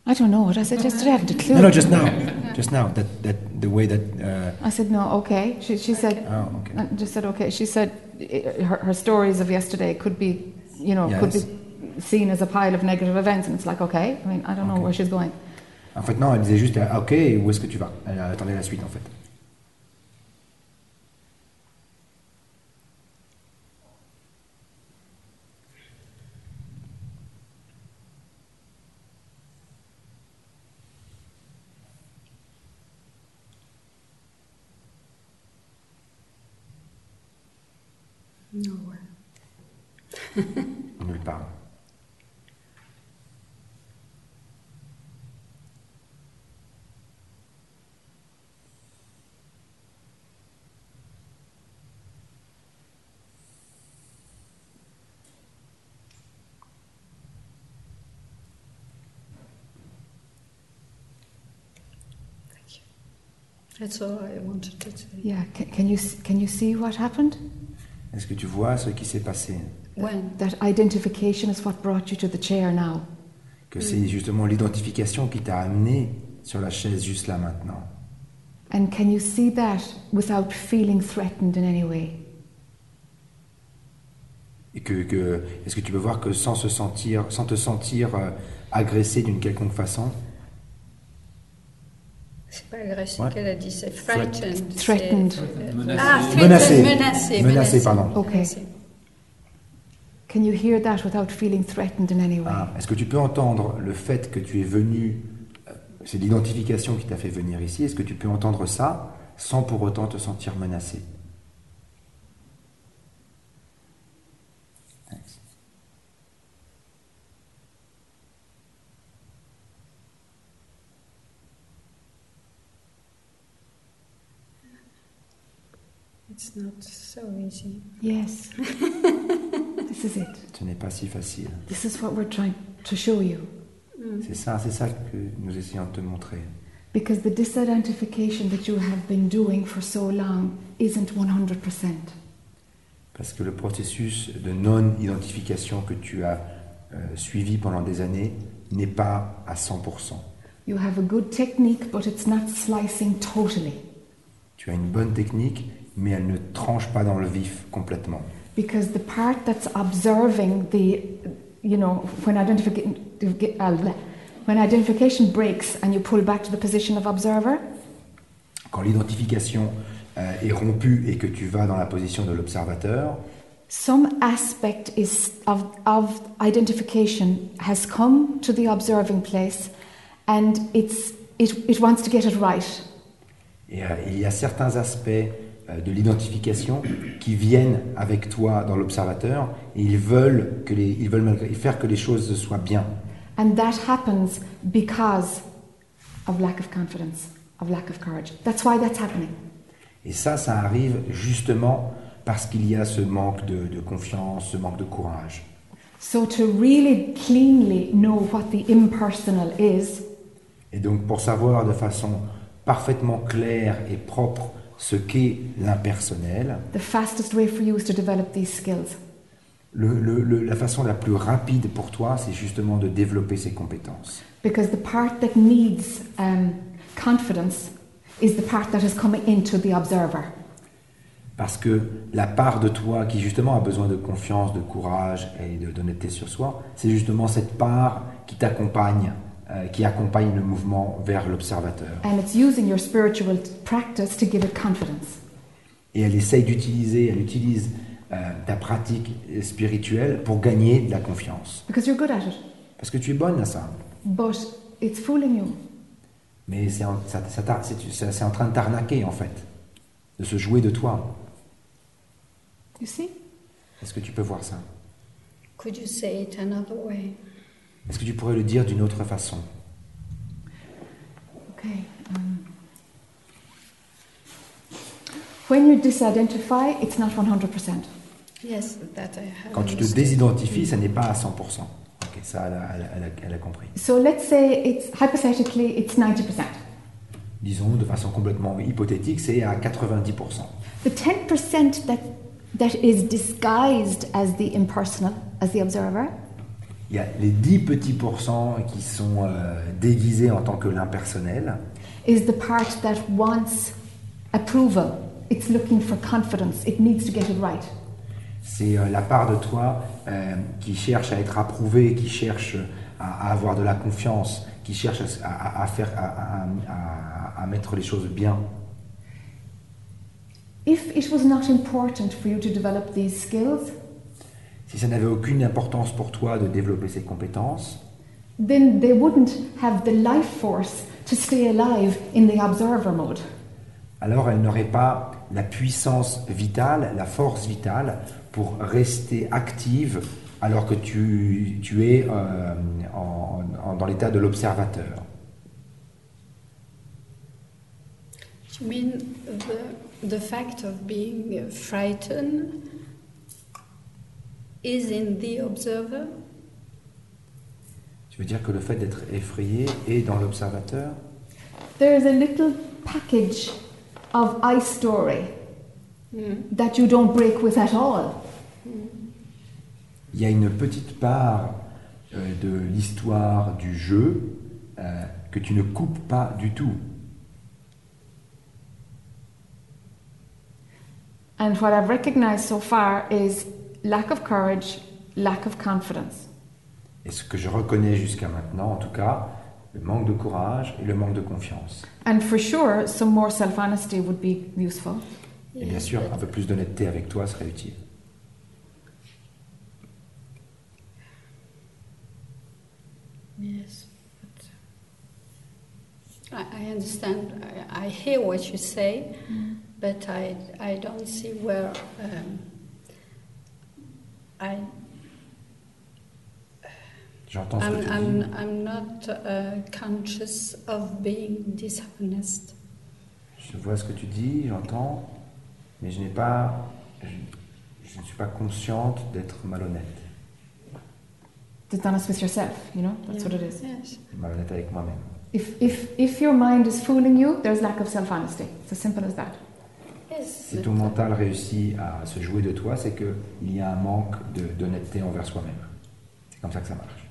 I don't know what I said yesterday. I haven't. No, no, just now, just now. That that the way that. Uh, I said no. Okay. She, she said. oh, okay. I just said okay. She said her, her stories of yesterday could be, you know, could be seen as a pile of negative events, and it's like, okay, I mean, I don't know where she's going. En fait, non, elle disait juste ah, Ok, où est-ce que tu vas Elle attendait la suite en fait. That's all I wanted to say. Yeah, can, can, you, can you see what happened? Est-ce que tu vois ce qui s'est passé? When? That identification is what brought you to the chair now. Que c'est justement l'identification qui t'a amené sur la chaise juste là maintenant. And can you see that without feeling threatened in any way? Et que, que- est-ce que tu peux voir que sans se sentir, sans te sentir euh, agressé d'une quelconque façon, C'est pas agressif Ouais. qu'elle a dit, c'est Threat- frightened. threatened. Menacé. Ah, threatened, Menacé. menacé. Menacé, pardon. Ok. Menacé. Can you hear that without feeling threatened in any way? ah, est-ce que tu peux entendre le fait que tu es venu, euh, c'est l'identification qui t'a fait venir ici, est-ce que tu peux entendre ça sans pour autant te sentir menacé Thanks. It's not so easy. Yes. this is it. Ce n'est pas si facile. This is what we're trying to show you. C'est ça, c'est ça que nous essayons de te montrer. Because the disidentification that you have been doing for so long isn't 100%. Parce que le processus de non-identification que tu as euh, suivi pendant des années n'est pas à 100%. You have a good technique, but it's not slicing totally. Tu as une bonne technique, mais elle ne tranche pas dans le vif complètement. Because the part that's observing the, you know, when, identifica- uh, when identification breaks and you pull back to the position of observer, Quand l'identification euh, est rompue et que tu vas dans la position de l'observateur, some aspect is of, of identification has come to the observing place and it's, it, it wants to get it right. et, euh, il y a certains aspects de l'identification qui viennent avec toi dans l'observateur et ils veulent, que les, ils veulent faire que les choses soient bien. And that happens because of lack of confidence, of lack of courage. That's why that's happening. Et ça, ça arrive justement parce qu'il y a ce manque de, de confiance, ce manque de courage. So, to really cleanly know what the impersonal is, Et donc pour savoir de façon parfaitement claire et propre ce qu'est l'impersonnel, the fastest way for you is to develop these skills. le- le- le- la façon la plus rapide pour toi, c'est justement de développer ces compétences. Because the part that needs um, confidence is the part that is coming into the observer. Parce que la part de toi qui justement a besoin de confiance, de courage et de- d'honnêteté sur soi, c'est justement cette part qui t'accompagne, euh, qui accompagne le mouvement vers l'observateur. And it's using your spiritual practice to give it confidence. Et elle essaye d'utiliser, elle utilise euh, ta pratique spirituelle pour gagner de la confiance. Because you're good at it. Parce que tu es bonne à ça. But it's fooling you. Mais c'est en, ça- ça t'a- c'est- c'est- c'est en train de t'arnaquer en fait, de se jouer de toi. You see? Est-ce que tu peux voir ça? Could you say it another way? Est-ce que tu pourrais le dire d'une autre façon? Okay. Um, when you disidentify, it's not 100%. Yes, that I have. Quand tu te désidentifies, ça n'est pas à 100%. Ok, ça, elle a, elle a- elle a- elle a compris. So let's say it's hypothetically it's 90%. Disons, de façon complètement hypothétique, c'est à 90%. The 10% that that is disguised as the impersonal, as the observer, Il y a les 10 petits pourcents qui sont euh, déguisés en tant que l'impersonnel. is the part that wants approval. It's looking for confidence. It needs to get it right. C'est euh, la part de toi euh, qui cherche à être approuvée, qui cherche à, à avoir de la confiance, qui cherche à, faire, à mettre les choses bien. If it was not important for you to develop these skills, Si ça n'avait aucune importance pour toi de développer ces compétences, then they wouldn't have the life force to stay alive in the observer mode. alors elle n'aurait pas la puissance vitale, la force vitale pour rester active alors que tu, tu es euh, en- en- dans l'état de l'observateur. You mean the, the fact of being frightened is in the observer? Tu veux dire que le fait d'être effrayé est dans l'observateur? There is a little package of I story that you don't break with at all. Il y a une petite part euh, de l'histoire du jeu euh, que tu ne coupes pas du tout. And what I've recognized so far is lack of courage, lack of confidence. Et ce que je reconnais jusqu'à maintenant, en tout cas, le manque de courage et le manque de confiance. And for sure, some more self honesty would be useful. Et bien sûr, un peu plus d'honnêteté avec toi serait utile. Yes. But I, I understand. I, I hear what you say, but I, I don't see where um, I J'entends ce que I'm, tu dis. I'm, I'm not uh, conscious of being dishonest. Je vois ce que tu dis, j'entends, mais je n'ai pas, je, je ne suis pas consciente d'être malhonnête. Dishonest with yourself, you know? That's Yeah. what it is. Yes. Malhonnête avec moi-même. If, if, if your mind is fooling you, there's lack of self honesty. It's as simple as that. Yes. Si ton mental réussit à se jouer de toi, c'est qu'il y a un manque d'honnêteté envers soi-même. C'est comme ça que ça marche.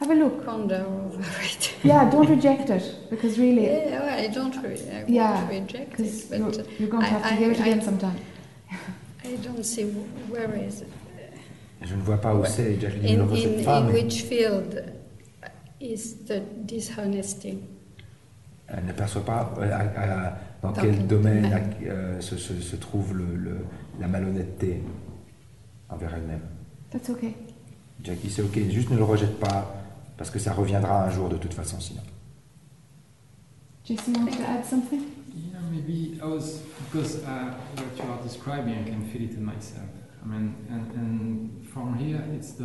Have a look. ponder over it. Yeah, don't reject it because really, Yeah, well, I don't re- I Yeah, reject it, you're, but you're going to have to I- hear it again I- sometime. I don't see wh- where is it. Je ne vois pas où Ouais. c'est, Jacqueline In, le rejette in, pas, in mais which field is the dishonesty? elle ne perçoit pas euh, à- à- dans Dans quel quel domaine domaine? euh, se, se- se trouve le- le- la malhonnêteté envers elle-même. That's okay. Jackie, c'est ok, juste ne le rejette pas, parce que ça reviendra un jour de toute façon sinon. Jason, want to add something? Yeah, maybe I was because uh, what you are describing, I can feel it in myself. I mean, and, and from here, it's the,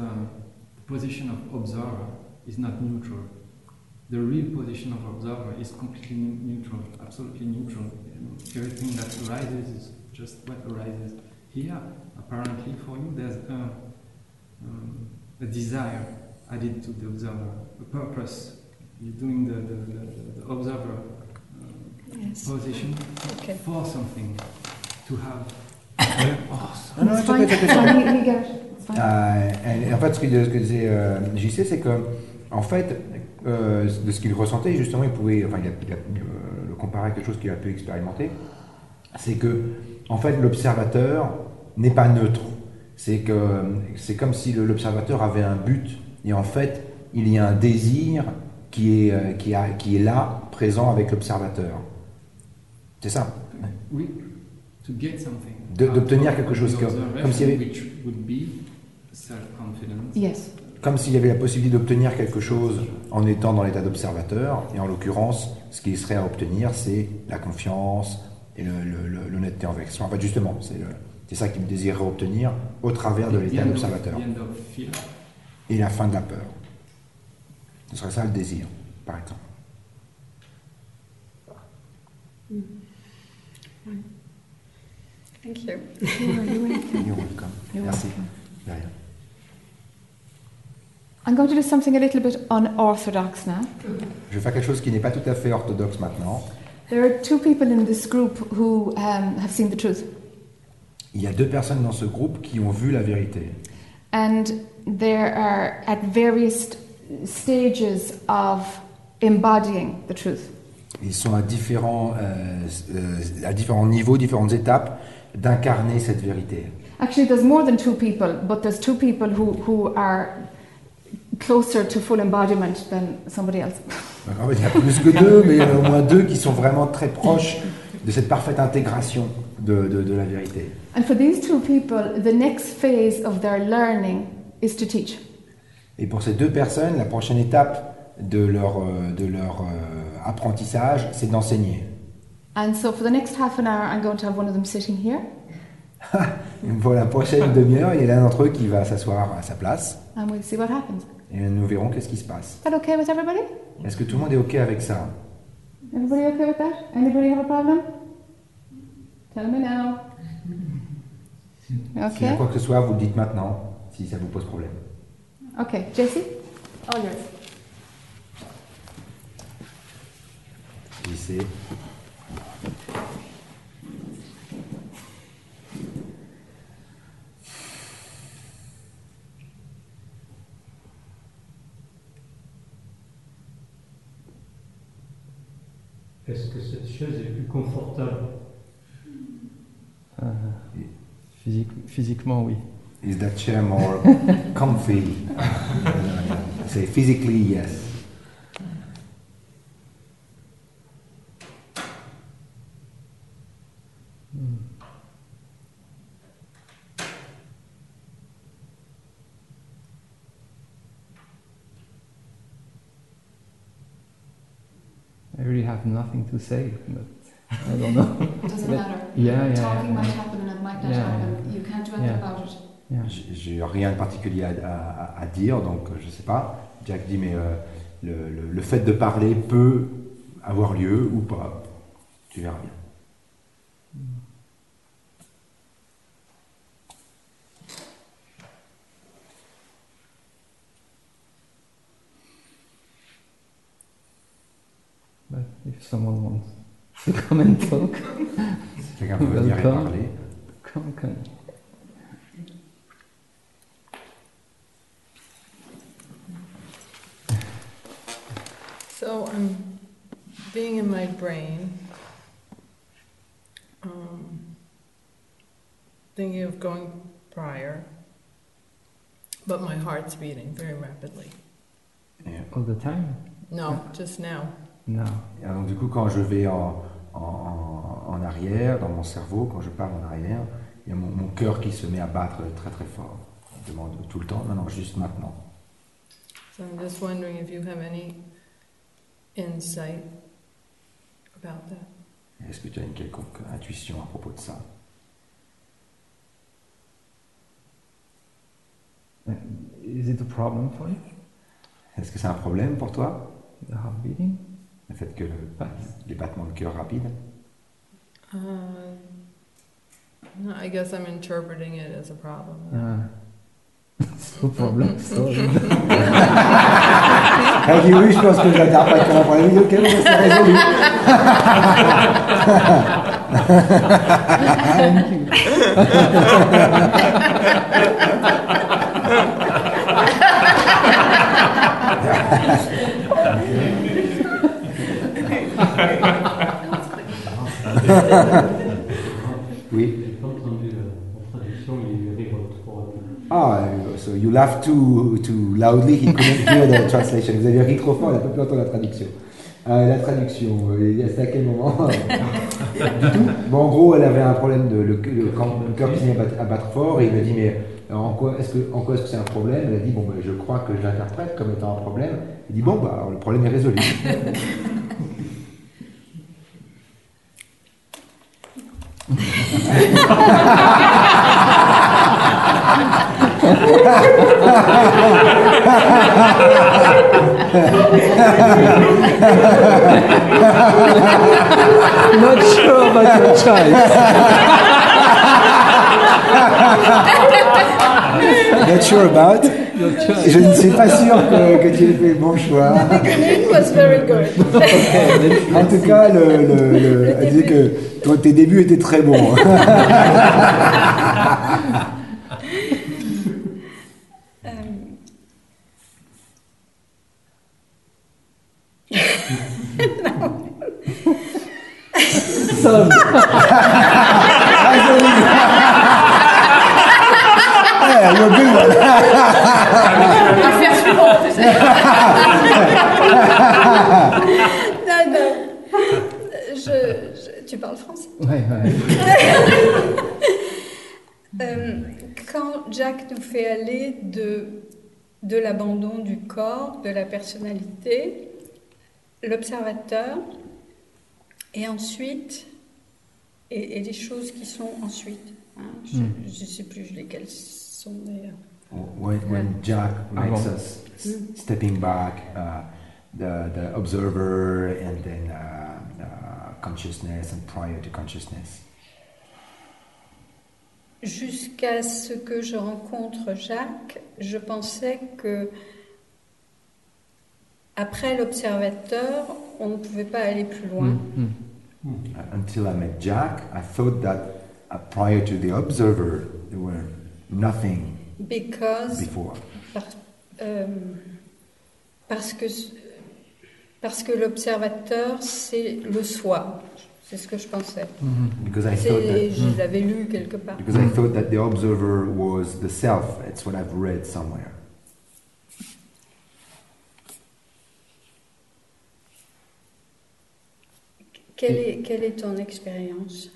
the position of observer is not neutral. The real position of observer is completely neutral, absolutely neutral. And everything that arises is just what arises. Here, apparently, for you, there's a, um, a desire added to the observer, a purpose. You're doing the, the, the, the observer. Um, Yes. position Okay. for something to have. Non, non, It's it's okay, it's okay, Euh, et en fait, ce que, ce que disait euh, JC, c'est que, en fait, euh, de ce qu'il ressentait, justement, il pouvait, enfin, il a, il a, euh, le comparer à quelque chose qu'il a pu expérimenter, c'est que, en fait, l'observateur n'est pas neutre. C'est que, c'est comme si l'observateur avait un but, et en fait, il y a un désir qui est, euh, qui a, qui est là, présent avec l'observateur. C'est ça. Oui, to get something. De- d'obtenir out quelque chose the que- comme s'il y avait- Which would be self-confidence. Yes. Comme s'il y avait la possibilité d'obtenir quelque chose en étant dans l'état d'observateur, et en l'occurrence, ce qui serait à obtenir, c'est la confiance et l'honnêteté envers soi. En fait, justement, c'est ça qu'il désirerait obtenir au travers de The l'état d'observateur. The end of fear. Et la fin de la peur. Ce serait ça le désir, par exemple. Thank you. You're welcome. You're welcome. You're Merci. welcome. I'm going to do something a little bit unorthodox now. Je vais faire quelque chose qui n'est pas tout à fait orthodoxe maintenant. There are two people in this group who um, have seen the truth, Il y a deux personnes dans ce groupe qui ont vu la vérité. and they are at various stages of embodying the truth. Ils sont à différents, euh, euh, à différents niveaux, différentes étapes d'incarner cette vérité. Actually, there's more than two people, but there's two people who, who are closer to full embodiment than somebody else. Fait, il y a plus que deux, mais au moins deux qui sont vraiment très proches de cette parfaite intégration de, de- de la vérité. And for these two people, the next phase of their learning is to teach. Et pour ces deux personnes, la prochaine étape de leur, euh, de leur euh, apprentissage, c'est d'enseigner. And so for the next half an hour, I'm going to have one of them sitting here, pour la prochaine demi-heure, il y a l'un d'entre eux qui va s'asseoir à sa place and we'll see what happens. Et nous verrons qu'est-ce qui se passe. Is that okay with everybody? Est-ce que tout le monde est OK avec ça? Everybody okay with that? Anybody have a problem? Tell me now. S'il y a Okay. quoi que ce soit, vous le dites maintenant, si ça vous pose problème. Okay, Jesse? All yours. Lycée. Est-ce que cette chaise est plus confortable Euh, physique- physiquement, oui. Is that chair more comfy? Say physically, yes. Really have nothing to say, but I don't know. Doesn't But- matter. Yeah, yeah, Talking yeah. might happen and it might not Yeah, happen. You can't do anything Yeah. about it. Yeah. J'ai j'ai rien de particulier à, à- à dire, donc euh, je sais pas. Jack dit, mais euh, le, le- le fait de parler peut avoir lieu ou pas. Tu verras bien. If someone wants to come and talk, quelqu'un peut venir et parler. come, come. So I'm being in my brain, um, thinking of going prior, but my heart's beating very rapidly. Et, All the time? No, just now. No. et donc du coup, quand je vais en, en- en- arrière, dans mon cerveau, quand je parle en arrière, il y a mon, mon cœur qui se met à battre très très fort. Je demande tout le temps, non, non, juste maintenant. So I'm just wondering if you have any insight about that. Est-ce que tu as une quelconque intuition à propos de ça? Uh, Is it a problem for you? Est-ce que c'est un problème pour toi? The heart beating? Le fait que le- les battements de cœur rapides Uh, no, I guess I'm interpreting it as a problem. It's no problem. Sorry. Elle dit oui, je pense que j'interprète comme un problème. Dit, ok, bon, c'est résolu. Thank you. Oui. J'ai pas entendu la, la traduction, il rigote trop rapidement. Ah, euh, so you laugh too, too loudly, he couldn't hear the translation. Vous avez ri trop fort, il n'a pas pu entendre la traduction. Euh, la traduction, euh, c'était à quel moment Du tout. Bon, en gros, elle avait un problème de le, le, quand le cœur qui se met à battre, à battre fort, et il a dit mais euh, en quoi est-ce que en quoi est-ce que c'est un problème? Elle a dit bon, ben, je crois que je l'interprète comme étant un problème. Il dit bon, bah alors, le problème est résolu. Not sure about your choice. Not sure about. Je ne suis pas sûr que, que tu aies fait le bon choix. It was very good. En tout cas, le, le, le- elle disait que toi, tes débuts étaient très bons. Um, personne. Yeah, you're a good one. Affaire suivante, tu sais. Non, non. Je, je- tu parles français. Ouais, ouais. Euh, quand Jack nous fait aller de, de l'abandon du corps, de la personnalité, l'observateur, et ensuite, et, et les choses qui sont ensuite. hein, je Mm. ne sais plus lesquelles sont d'ailleurs. When, when Jack makes Avant. us s- stepping back, uh, the, the observer and then uh, uh, consciousness and prior to consciousness. Jusqu'à ce que je rencontre Jacques, je pensais que après l'observateur, on ne pouvait pas aller plus loin. Mm, mm. Uh, Until I met Jack, I thought that uh, prior to the observer, there were nothing Because before. Par- euh, parce que, parce que l'observateur, c'est le soi. C'est ce que je pensais. Mhm. Because I thought that, Je l'avais lu quelque part. because I thought that the observer was the self. It's what I've read somewhere. Quelle est, quelle est ton expérience?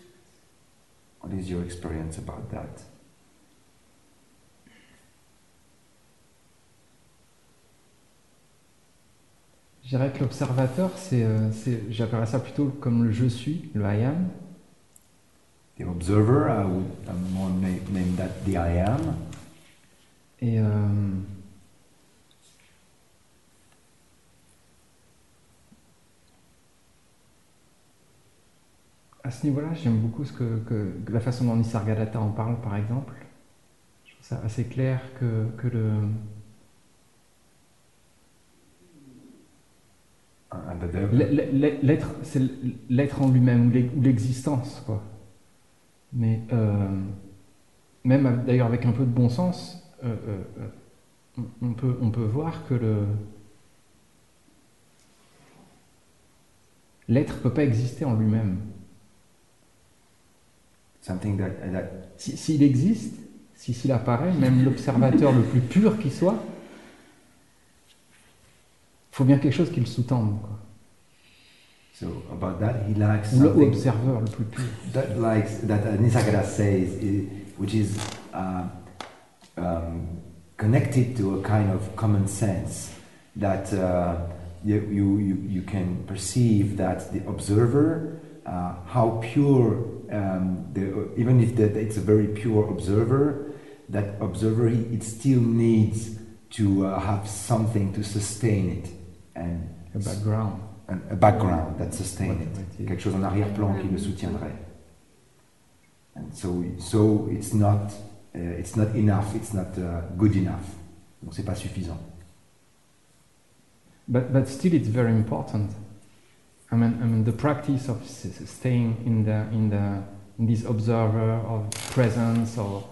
What is your experience about that? Je dirais que l'observateur, c'est, euh, c'est- j'appellerais ça plutôt comme le je suis, le I am. The observer, I would more name, name that the I am. Et euh, à ce niveau-là, j'aime beaucoup ce que, que- que la façon dont Nisargadatta en parle, par exemple. Je trouve ça assez clair que, que le, L'être, c'est l'être en lui-même, ou l'e- ou l'existence, quoi. Mais euh, même d'ailleurs avec un peu de bon sens, euh, euh, on- on, peut, on peut voir que le l'être peut pas exister en lui-même. Something that, that Si- S'il existe, si s'il apparaît, même l'observateur le plus pur qui soit, faut bien quelque chose qui le sous-tende, so about that he l'observeur le plus pur. that likes that uh, Nisargadatta says, i- which is uh, um, connected to a kind of common sense that uh, you, you, you can perceive that the observer, uh, how pure, um, the, even if that it's a very pure observer, that observer it still needs to uh, have something to sustain it and Le background. a, a background that sustain it. Whatever it is. quelque chose en arrière-plan qui le soutiendrait. And so, so it's not, uh, it's not enough, it's not uh, good enough. Donc c'est pas suffisant. But, but still, it's very important. I mean, I mean, the practice of s- s- staying in the in the in this observer of presence or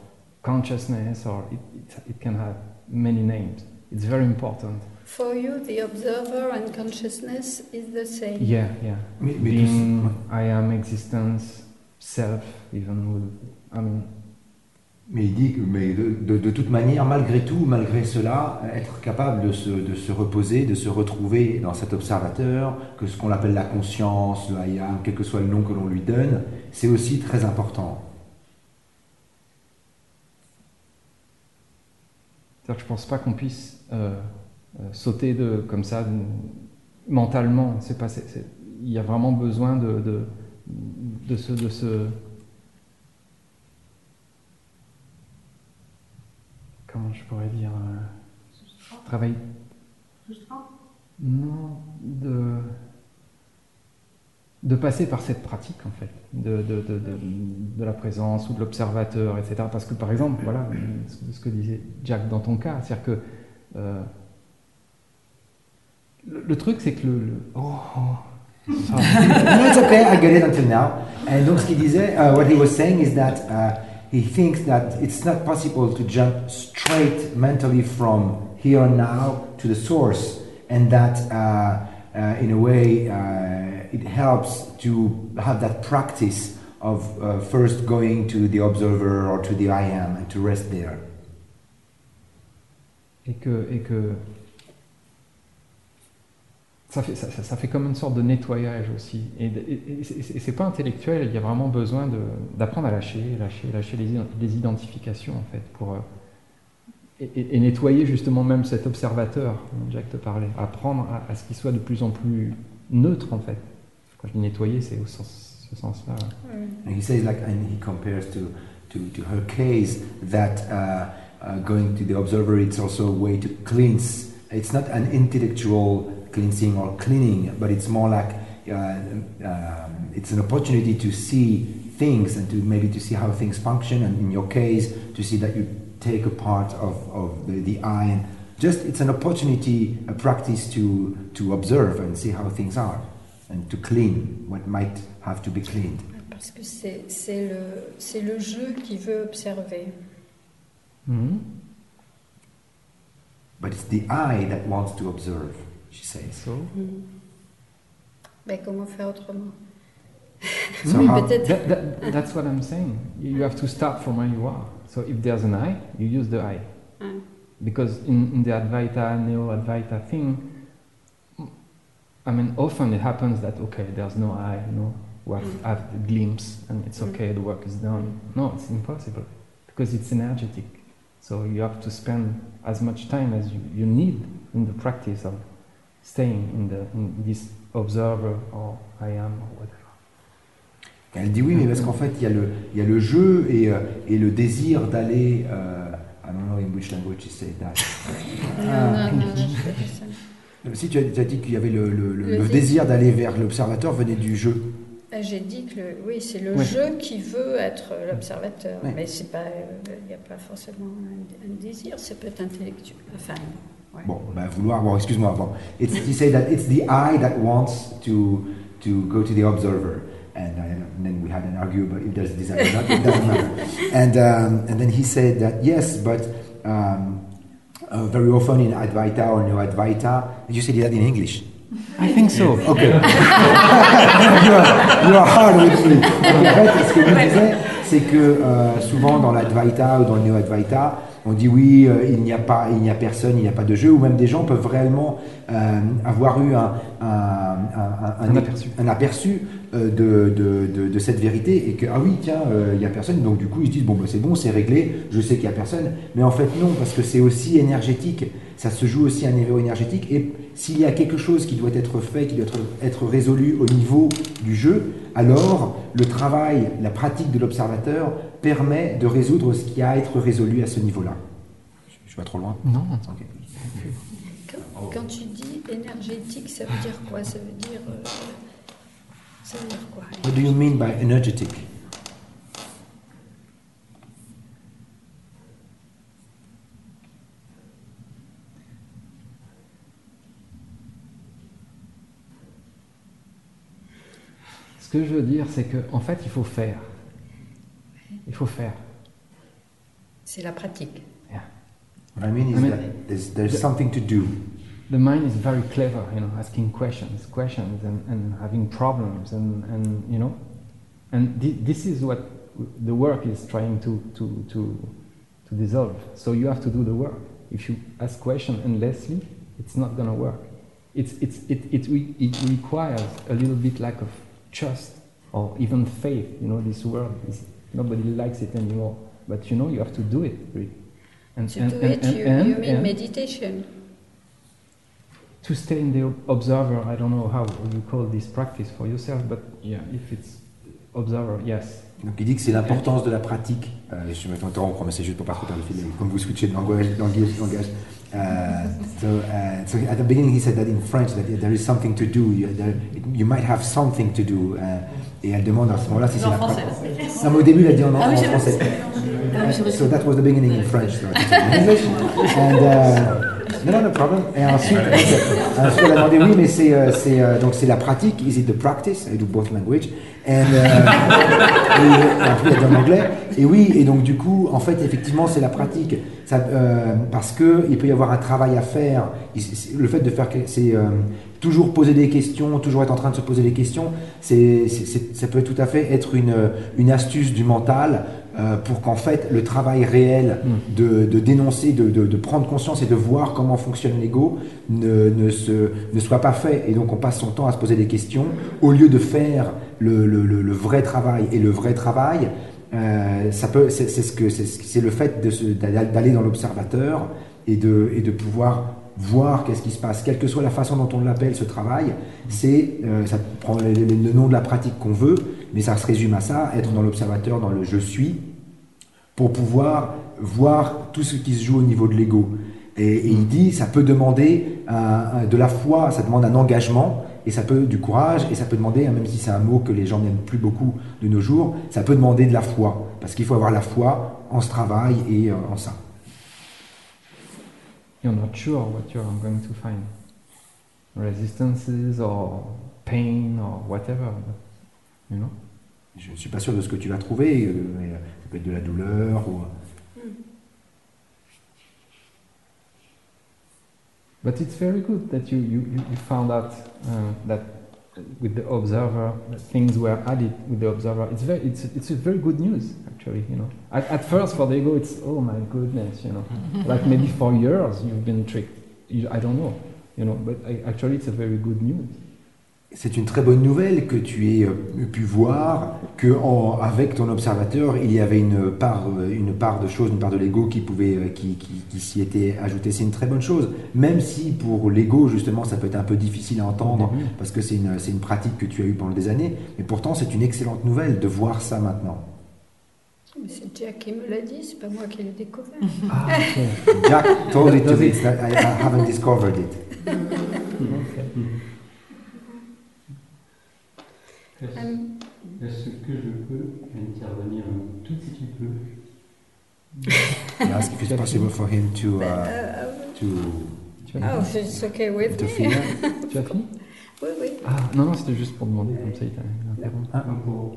consciousness, or it, it, it can have many names. It's very important. For you, the observer and consciousness is the same. Yeah, yeah. Mais, mais Being, ça- I am existence, self, even with. I mean, mais il dit que mais de, toute manière, malgré tout, malgré cela, être capable de se, de se reposer, de se retrouver dans cet observateur, que ce qu'on appelle la conscience, le hayam, quel que soit le nom que l'on lui donne, c'est aussi très important. je pense pas qu'on puisse euh, euh, sauter de comme ça mentalement. Il y a vraiment besoin de de, de ce comment je pourrais dire euh, travail non de de passer par cette pratique en fait de, de, de, de, de la présence ou de l'observateur etc parce que par exemple voilà ce, ce que disait Jack dans ton cas c'est-à-dire que euh, le, le truc c'est que le, le- oh, oh, sorry. no, it's okay. I get it until now. And donc, ce qu'il disait, uh, what he was saying is that uh, he thinks that it's not possible to jump straight mentally from here and now to the source, and that uh, uh, in a way, uh, it helps to have that practice of uh, first going to the observer or to the I am and to rest there. Et que, et que ça, fait, comme une sorte de nettoyage aussi. Et, et- et c'est- pas intellectuel, il y a vraiment besoin d'apprendre à lâcher, lâcher, lâcher les, iden- les identifications en fait, pour, euh, et, et- et nettoyer justement même cet observateur dont Jacques te parlait, apprendre à, ce qu'il soit de plus en plus neutre en fait. Quand je dis nettoyer, c'est au sens-là. And he says, like, and he compares to, to, to her case that uh, uh, going to the observer, it's also a way to cleanse. It's not an intellectual cleansing or cleaning, but it's more like uh, um, it's an opportunity to see things and to maybe to see how things function. And in your case, to see that you take a part of, of the, the eye and just it's an opportunity, a practice to, to observe and see how things are and to clean what might have to be cleaned. Parce que c'est c'est le, c'est le jeu qui veut observer. Mhm. But it's the eye that wants to observe, she says. So, Mais comment faire autrement So Oui, how- peut-être. That, that, that's what I'm saying. You you have to start from where you are. So if there's an I, you use the I. Mm. Because in, in the Advaita, Neo Advaita thing, I mean, often it happens that, okay, there's no I, you know, we have, Mm. have a glimpse and it's Mm. okay, the work is done. No, it's impossible because it's energetic. So you have to spend as much time as you, you need in the practice of staying in, the, in this observer or I am or whatever. Elle dit oui, mais parce qu'en fait, il y, a le, il y a le jeu et, euh, et le désir d'aller. euh, I don't know in which language you say that. Ah. Non, non, non, ça. Si tu as, tu as dit qu'il y avait le, le- le- Le le dé- désir d'aller vers l'observateur venait du jeu. Ah, J'ai dit que le- oui, c'est le Ouais. jeu qui veut être l'observateur, Ouais. mais c'est pas, euh, il n'y a pas forcément un, un désir, ça peut être intellectuel. Enfin, ouais. Bon, bah, vouloir. Bon, excuse-moi. Bon, it's, you say that it's the eye that wants to to go to the observer, and, I, and then we had an argument about if there's a desire or not. It doesn't matter. And um, and then he said that yes, but. Um, uh, very often in Advaita or Neo Advaita, you said that in English. I think so. Okay. you, are, you are hard with me. Donc, en fait, ce que je disais, c'est que euh, souvent dans l'Advaita ou dans le Neo-Advaita, on dit oui, euh, il n'y a pas, il n'y a personne, il n'y a pas de jeu, ou même des gens peuvent réellement euh, avoir eu un, un, un- un- Un aperçu. euh, de, de, de, de cette vérité et que ah oui tiens euh, il n'y a personne. Donc du coup ils se disent bon bah, c'est bon c'est réglé je sais qu'il n'y a personne. Mais en fait non parce que c'est aussi énergétique. Ça se joue aussi à un niveau énergétique. Et s'il y a quelque chose qui doit être fait qui doit être, être résolu au niveau du jeu alors le travail la pratique de l'observateur permet de résoudre ce qui a à être résolu à ce niveau là je, je vais trop loin Non. Ok. Quand, quand tu dis énergétique, ça veut dire quoi? Ça veut dire, euh, ça veut dire quoi? What do you mean by energetic? Ce que je veux dire, c'est que en fait, il faut faire. Il faut faire. C'est la pratique. What I mean is I mean- that there's, there's something to do The mind is very clever, you know, asking questions, questions, and, and having problems, and, and you know, and thi- this is what the work is trying to, to, to, to dissolve. So you have to do the work. If you ask questions endlessly, it's not going to work. It's, it's, it, it, re- it requires a little bit lack of trust or even faith. You know, this world is nobody likes it anymore. But you know, you have to do it. Really. And, To and- do and- it, and- you, and- you mean and- meditation. to stay in the observer, I don't know how you call this practice for yourself, but yeah, if it's observer, yes. Donc il dit que c'est l'importance de la pratique. Euh, je vais t'interrompre, mais c'est juste pour pas trop perdre le fil. Comme vous switchez de langage, langage, langage. Uh, so, uh, so at the beginning he said that in French that there is something to do. You, there, you might have something to do. Uh, et elle demande à ce moment-là si c'est En la français. Non, mais au début il a dit en, Ah en français. Ah oui, c'est vrai. So that was the beginning in French. So in English. And, uh, Non, non, no problem. Et ensuite, ensuite, elle a demandé oui, mais c'est euh, c'est, euh, donc c'est la pratique. Is it the practice? I do both language. And, euh, et, dit en anglais. Et oui, et donc du coup, en fait, effectivement, c'est la pratique. Ça, euh, parce que il peut y avoir un travail à faire. Le fait de faire, c'est euh, toujours poser des questions, toujours être en train de se poser des questions. C'est- ça peut tout à fait être une, une astuce du mental euh, pour qu'en fait le travail réel de, de dénoncer, de, de- de prendre conscience et de voir comment fonctionne l'ego ne, ne, se, ne soit pas fait. Et donc on passe son temps à se poser des questions au lieu de faire le, le- le- le vrai travail. Et le vrai travail, euh, ça peut, c'est, c'est ce que, c'est, ce- c'est le fait de se- d'aller dans l'observateur et de, et de pouvoir voir qu'est-ce qui se passe, quelle que soit la façon dont on l'appelle ce travail, c'est, euh, ça prend le nom de la pratique qu'on veut, mais ça se résume à ça, être dans l'observateur, dans le je suis, pour pouvoir voir tout ce qui se joue au niveau de l'ego. Et, il dit, ça peut demander de la foi, ça demande un engagement, et ça peut du courage, et ça peut demander, hein, même si c'est un mot que les gens n'aiment plus beaucoup de nos jours, ça peut demander de la foi, parce qu'il faut avoir la foi en ce travail et euh, en ça. You're not sure what you're going to find. Resistances or pain or whatever. You know? Je ne suis pas sûr de ce que tu vas trouver, euh, mais euh, ça peut être de la douleur ou... But it's very good that you, you, you you found out uh, that with the observer that things were added with the observer. It's very it's it's a very good news actually. You know, at, at first for the ego it's oh my goodness, you know, like maybe for years you've been tricked. You, I don't know, you know, but I, actually it's a very good news. C'est une très bonne nouvelle que tu aies euh, pu voir que en- avec ton observateur, il y avait une part, euh, une part de choses, une part de l'ego qui pouvait, euh, qui, qui, qui s'y était ajoutée. C'est une très bonne chose, même si pour l'ego justement ça peut être un peu difficile à entendre Mhm. parce que c'est une, c'est une pratique que tu as eue pendant des années. Mais pourtant, c'est une excellente nouvelle de voir ça maintenant. Mais c'est Jack qui me l'a dit, c'est pas moi qui l'ai découvert. Ah, okay. Jack told it to me. I, I haven't discovered it. Est-ce que je peux intervenir un tout petit peu? Asked if it's possible for him to, uh, euh, to Tu as oh, fini? it's okay with me. interfere? Tu as fini? Oui, oui. Ah non non c'était juste pour demander comme ça il t'a interrompu. Ah. Pour.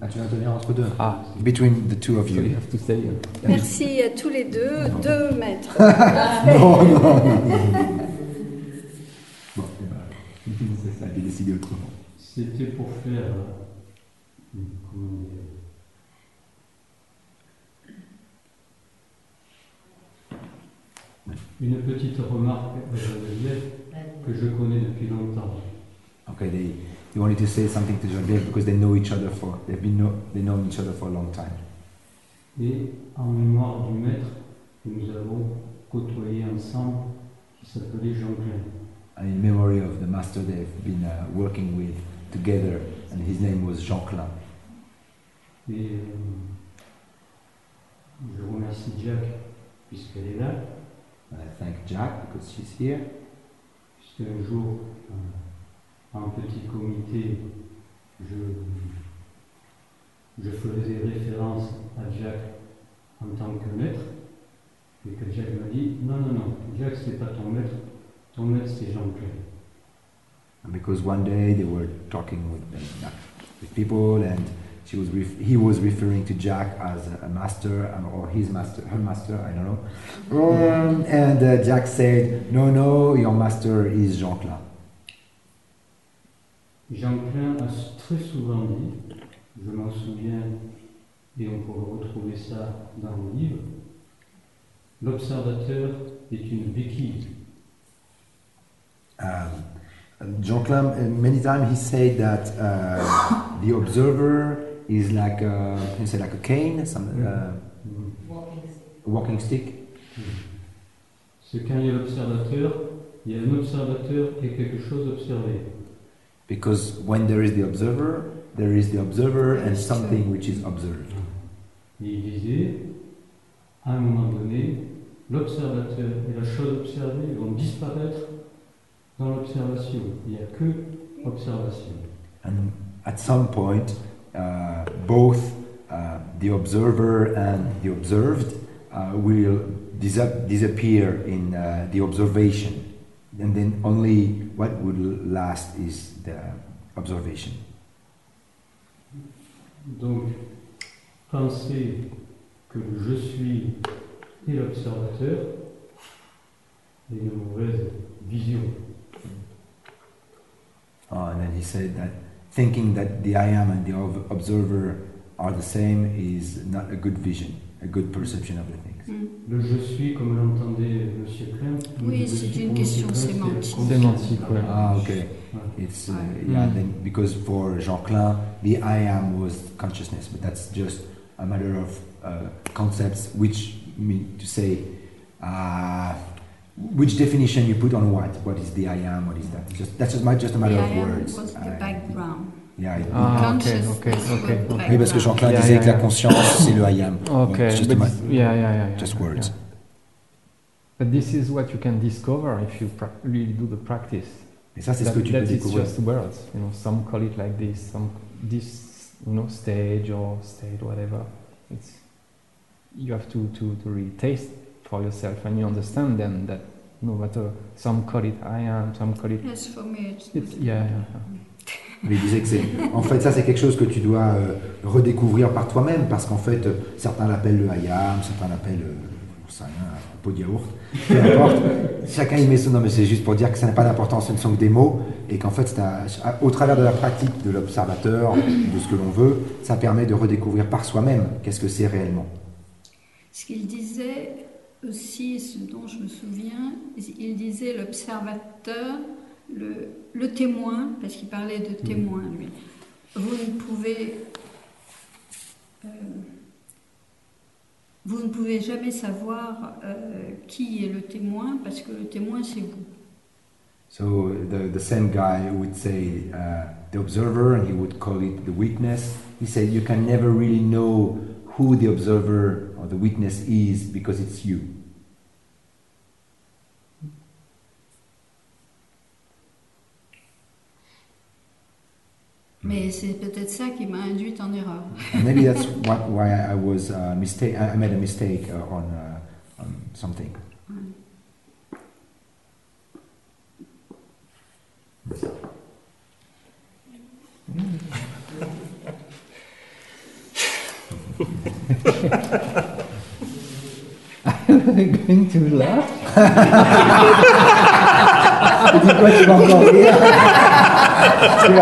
Ah, tu vas tenir entre deux. Ah, Between the two of so you. you have to stay. uh, Merci à tous les deux, deux maîtres. non, non, non, non. Bon, eh ben, ça a été décidé autrement. C'était pour faire. Comment dire Une petite remarque euh, que je connais depuis longtemps. Okay, they, they wanted to say something to Geneviève because they know each other for they've been know, they know each other for a long time. Et en mémoire du maître que nous avons côtoyé ensemble, qui s'appelait Jean Klein. And in memory of the master they've been uh, working with together, and his name was Jean Klein. Et euh, je remercie Jack puisqu'elle est là, And I thank Jack because she's here. puisqu'un jour, euh, en petit comité, je, je faisais référence à Jack en tant que maître, et que Jack m'a dit non, non, non, Jack c'est pas ton maître, ton maître c'est Jean Claude. And because one day they were talking with, them, with people, and she was he was referring to Jack as a, a master um, or his master, her master, I don't know. Um, and uh, Jack said, "No, no, your master is Jean Klein." Jean Klein a très souvent dit, je m'en souviens, et on pourra retrouver ça dans le livre, l'observateur est une béquille. Um, Jean Klein, uh, many times he said that uh, the observer is like a, can you say like a cane, some, uh, a walking stick. C'est quand il y a l'observateur, il y a un observateur et quelque chose observé. Because when there is the observer, there is the observer and something which is observed. Et il disait, à un moment donné, l'observateur et la chose observée vont disparaître dans l'observation. Il n'y a que observation. And at some point, uh, both uh, the observer and the observed uh, will dis- disappear in uh, the observation, and then only what would last is the observation. Donc, penser que le je suis et l'observateur est une mauvaise vision. Uh, and then he said that thinking that the I am and the observer are the same is not a good vision, a good perception of the things. Mm. Le je suis, comme l'entendait M. Klein, Oui, le je c'est une question M. Klein, c'est sémantique. Sémantique, ouais. Ah, okay. Ouais. It's uh, Ouais. yeah. Then because for Jean Klein, the I am was consciousness, but that's just a matter of uh, concepts, which mean to say uh, which definition you put on what. What is the I am? What is that? Just that's just, ma- just a matter The of I am words. was the background. yeah. it- Ah, ok, Consciousness ok, ok, the ok. oui, parce que Jean Klein Yeah, disait yeah, que la yeah. conscience c'est le I am. Okay, It's just, but a ma- this- yeah, yeah, yeah, yeah. just yeah, words. yeah. But this is what you can discover if you prac- really do the practice. Et ça, c'est ce que tu that peux it's découvrir. just words. You know, some call it like this, some this, you know, stage or state, whatever. It's you have to to to really taste for yourself, and you understand then that no matter some call it I am, some call it. Yes, for me it's It's, yeah, yeah, yeah. Mais il disait que c'est. En fait, ça, c'est quelque chose que tu dois euh, redécouvrir par toi-même, parce qu'en fait, euh, certains l'appellent le hayam, certains l'appellent. Euh, un pot de yaourt. Peu importe. Chacun y met son nom, mais c'est juste pour dire que ça n'a pas d'importance, ce ne sont que des mots, et qu'en fait, c'est à- à- au travers de la pratique de l'observateur, de ce que l'on veut, ça permet de redécouvrir par soi-même qu'est-ce que c'est réellement. Ce qu'il disait aussi, ce dont je me souviens, il disait l'observateur, le, le témoin, parce qu'il parlait de témoin, lui. Vous ne pouvez. euh, vous ne pouvez jamais savoir euh, qui est le témoin, parce que le témoin, c'est vous. So the, the same guy would say uh, the observer, and he would call it the witness. He said you can never really know who the observer or the witness is because it's you. Mais c'est peut-être ça qui m'a induite en erreur. Maybe that's what, why I was uh, mistake. I I made a mistake uh, on, uh, on something. going to laugh. Dis quoi, tu vas encore rire Tu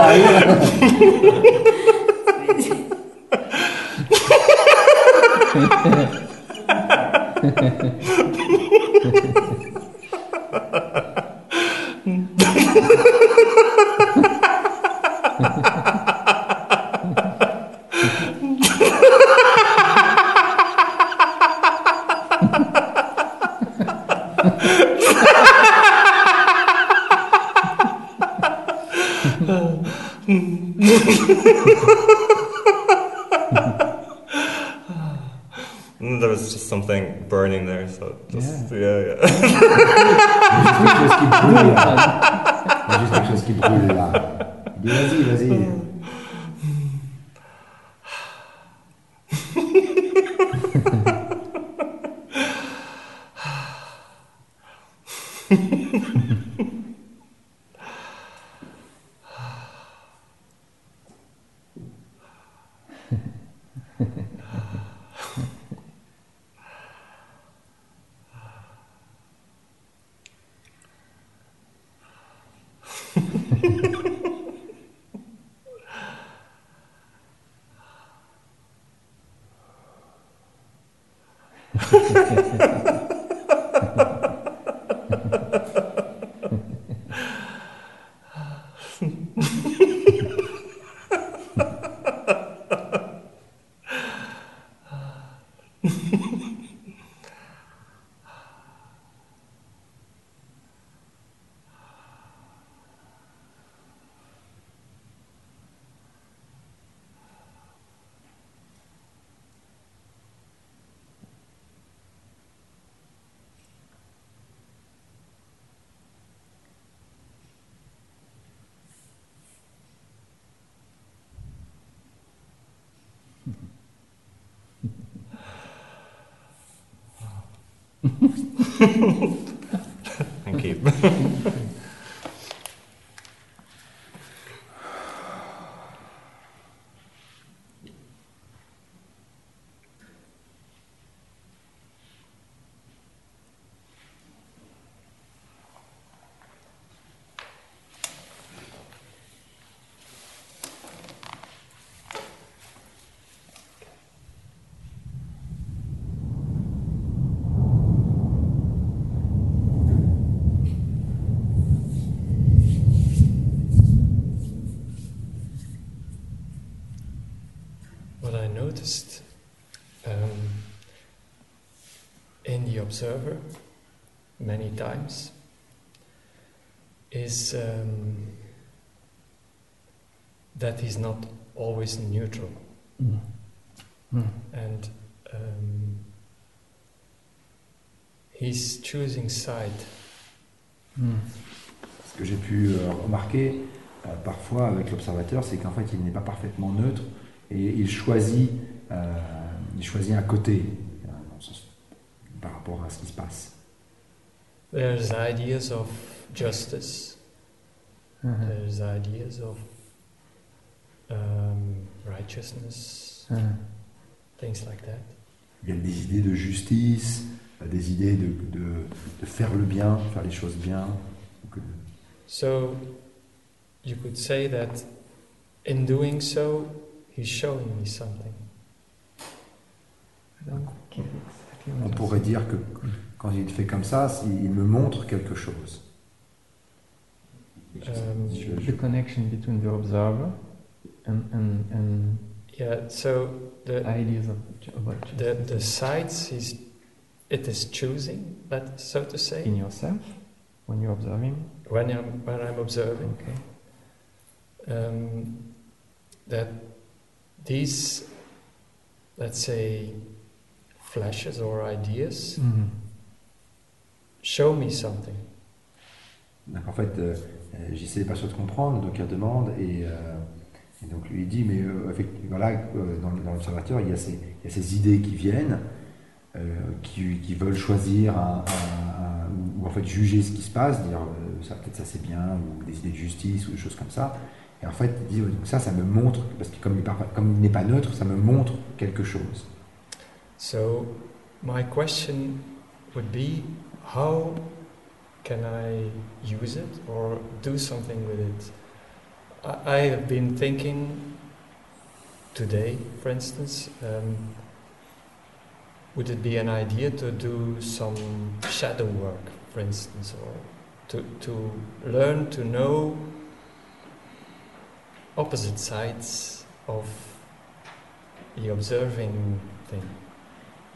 there, so just yeah, yeah. Il and keep. What I noticed um, in the observer many times is um, that he's not always neutral Mm. Mm. and um, he's choosing side. Mm. Ce que j'ai pu euh, remarquer euh, parfois avec l'observateur, c'est qu'en fait, il n'est pas parfaitement neutre et il choisit, euh, il choisit un côté rapport à ce qui se passe. There's ideas of justice, Uh-huh. there's ideas of um, righteousness, Uh-huh. things like that. Il y a des idées de justice, des idées de, de, de faire le bien, faire les choses bien. So you could say that in doing so, he's showing me something. I on you're pourrait dire que quand il fait comme ça, il me montre quelque chose. Um, The connection between the observer and and and yeah, so the, ideas about the, the sides he's, it is choosing, but so to in say, yourself when you observe him. when I'm, when I'm observing, Okay. um, that these, let's say, flashes or ideas? Mm. show me something. Donc en fait, euh, euh, j'essaie pas sûr de comprendre, donc il demande et, euh, et donc lui il dit mais euh, effectivement, voilà euh, dans, dans l'observateur il y a ces, il y a ces idées qui viennent, euh, qui, qui veulent choisir un, un- un- ou, ou en fait juger ce qui se passe, dire euh, ça peut-être ça c'est bien ou des idées de justice ou des choses comme ça. Et en fait il dit donc ça ça me montre parce que comme il, parle- comme il n'est pas neutre, ça me montre quelque chose. So, my question would be how can I use it or do something with it? I, I have been thinking today, for instance, um, would it be an idea to do some shadow work, for instance, or to, to learn to know opposite sides of the observing thing?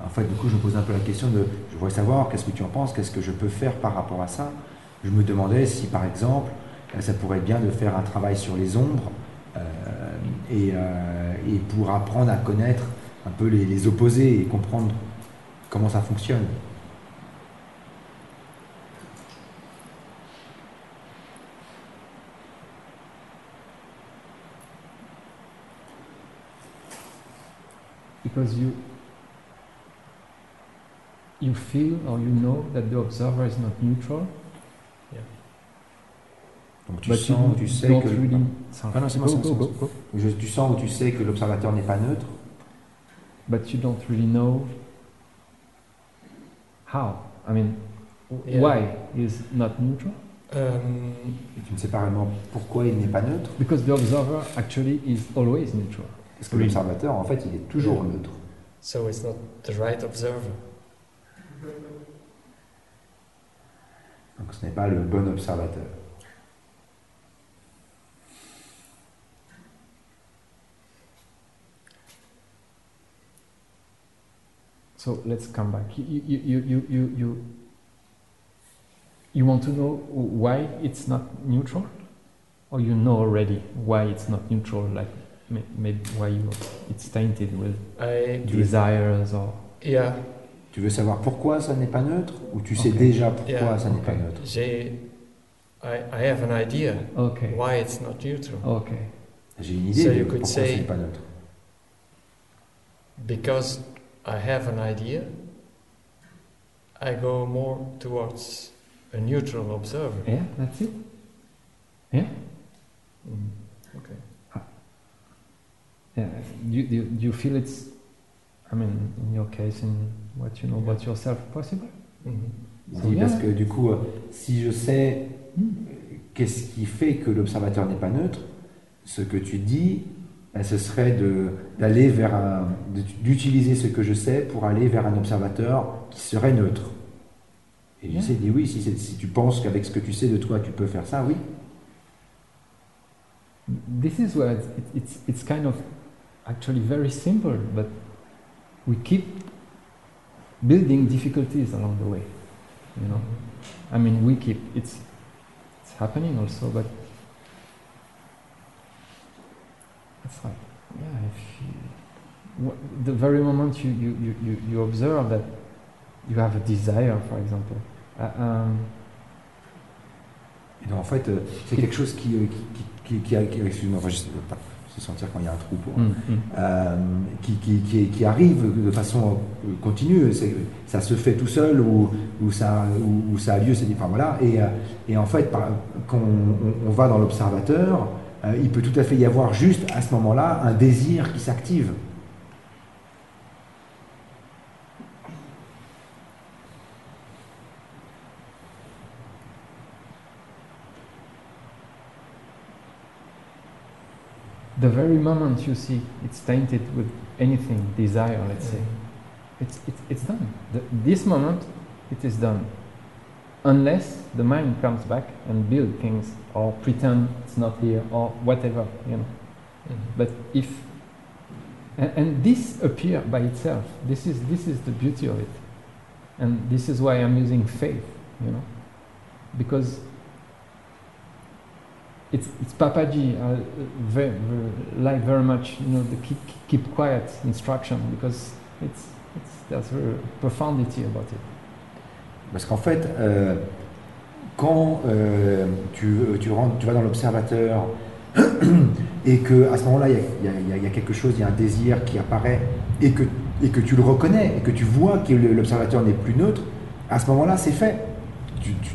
En fait, du coup, je me pose un peu la question de, je voudrais savoir qu'est-ce que tu en penses, qu'est-ce que je peux faire par rapport à ça? Je me demandais si, par exemple, euh, ça pourrait être bien de faire un travail sur les ombres euh, et, euh, et pour apprendre à connaître un peu les, les opposés et comprendre comment ça fonctionne. You feel or you know that the observer is not neutral, Donc tu but sens, you tu sais don't que really. Ah non, Go, go, go. Je- tu sens ou tu sais que l'observateur n'est pas neutre, But you don't really know how. I mean, Yeah. why is not neutral? Um, et tu ne sais pas vraiment pourquoi il n'est pas neutre, Because the observer actually is always neutral. parce que l'observateur, en fait, il est toujours neutre. so it's not the right observer. Donc ce n'est pas le bon observateur. So let's come back. You, you, you, you, you, you, you want to know why it's not neutral? Or you know already why it's not neutral, like maybe why you, it's tainted with I desires or... yeah Tu veux savoir pourquoi ça n'est pas neutre ou tu sais Ok. déjà pourquoi Yeah, ça n'est pas neutre? J'ai I, I have an idea Okay, why it's not neutral okay. J'ai une idée So de you could pourquoi say- ce n'est pas neutre. because I have an idea I go more towards a neutral observer. Yeah, that's it. Yeah. Mm. Okay. Yeah. Do you, do, do you feel it's, I mean, in your case, in what you know about yourself, possible? So, dit, yeah. parce que du coup, euh, si je sais Mm. qu'est-ce qui fait que l'observateur n'est pas neutre, ce que tu dis, ben, ce serait d'aller vers d'utiliser ce que je sais pour aller vers un observateur qui serait neutre. Et je sais, dit oui, si, si tu penses qu'avec ce que tu sais de toi, tu peux faire ça, oui. This is where it's, it- it's, it's kind of actually very simple, but we keep building difficulties along the way. You know, I mean, we keep it's it's happening also, but it's like yeah, if you, the very moment you, you, you, you, observe that you have a desire, for example, uh, um, Et donc, en fait, euh, c'est quelque chose qui, euh, qui, qui, qui, qui- sais sentir quand il y a un trou pour. mm, mm. euh, qui, qui, qui, qui arrive de façon euh, continue. Ça se fait tout seul ou, ou, ça, ou, ou ça a lieu, c'est enfin, voilà. Et, euh, et en fait, par- quand on, on va dans l'observateur, euh, il peut tout à fait y avoir juste à ce moment-là un désir qui s'active. The very moment you see it's tainted with anything, desire, let's say, it's, it's, it's done. The, this moment, it is done. Unless the mind comes back and build things or pretend it's not here or whatever, you know. Mhm. But if and, and this appear by itself, this is this is the beauty of it, and this is why I'm using faith, you know, because it's it's Papaji uh, very, very like very much, you know, the keep keep quiet instruction because it's it's there's profundity about it. Parce qu'en fait, euh, quand euh, tu, vas dans l'observateur et que à ce moment-là, il y a- quelque chose, il y a un désir qui apparaît et que, tu le reconnais et que tu vois que l'observateur n'est plus neutre, à ce moment-là, c'est fait.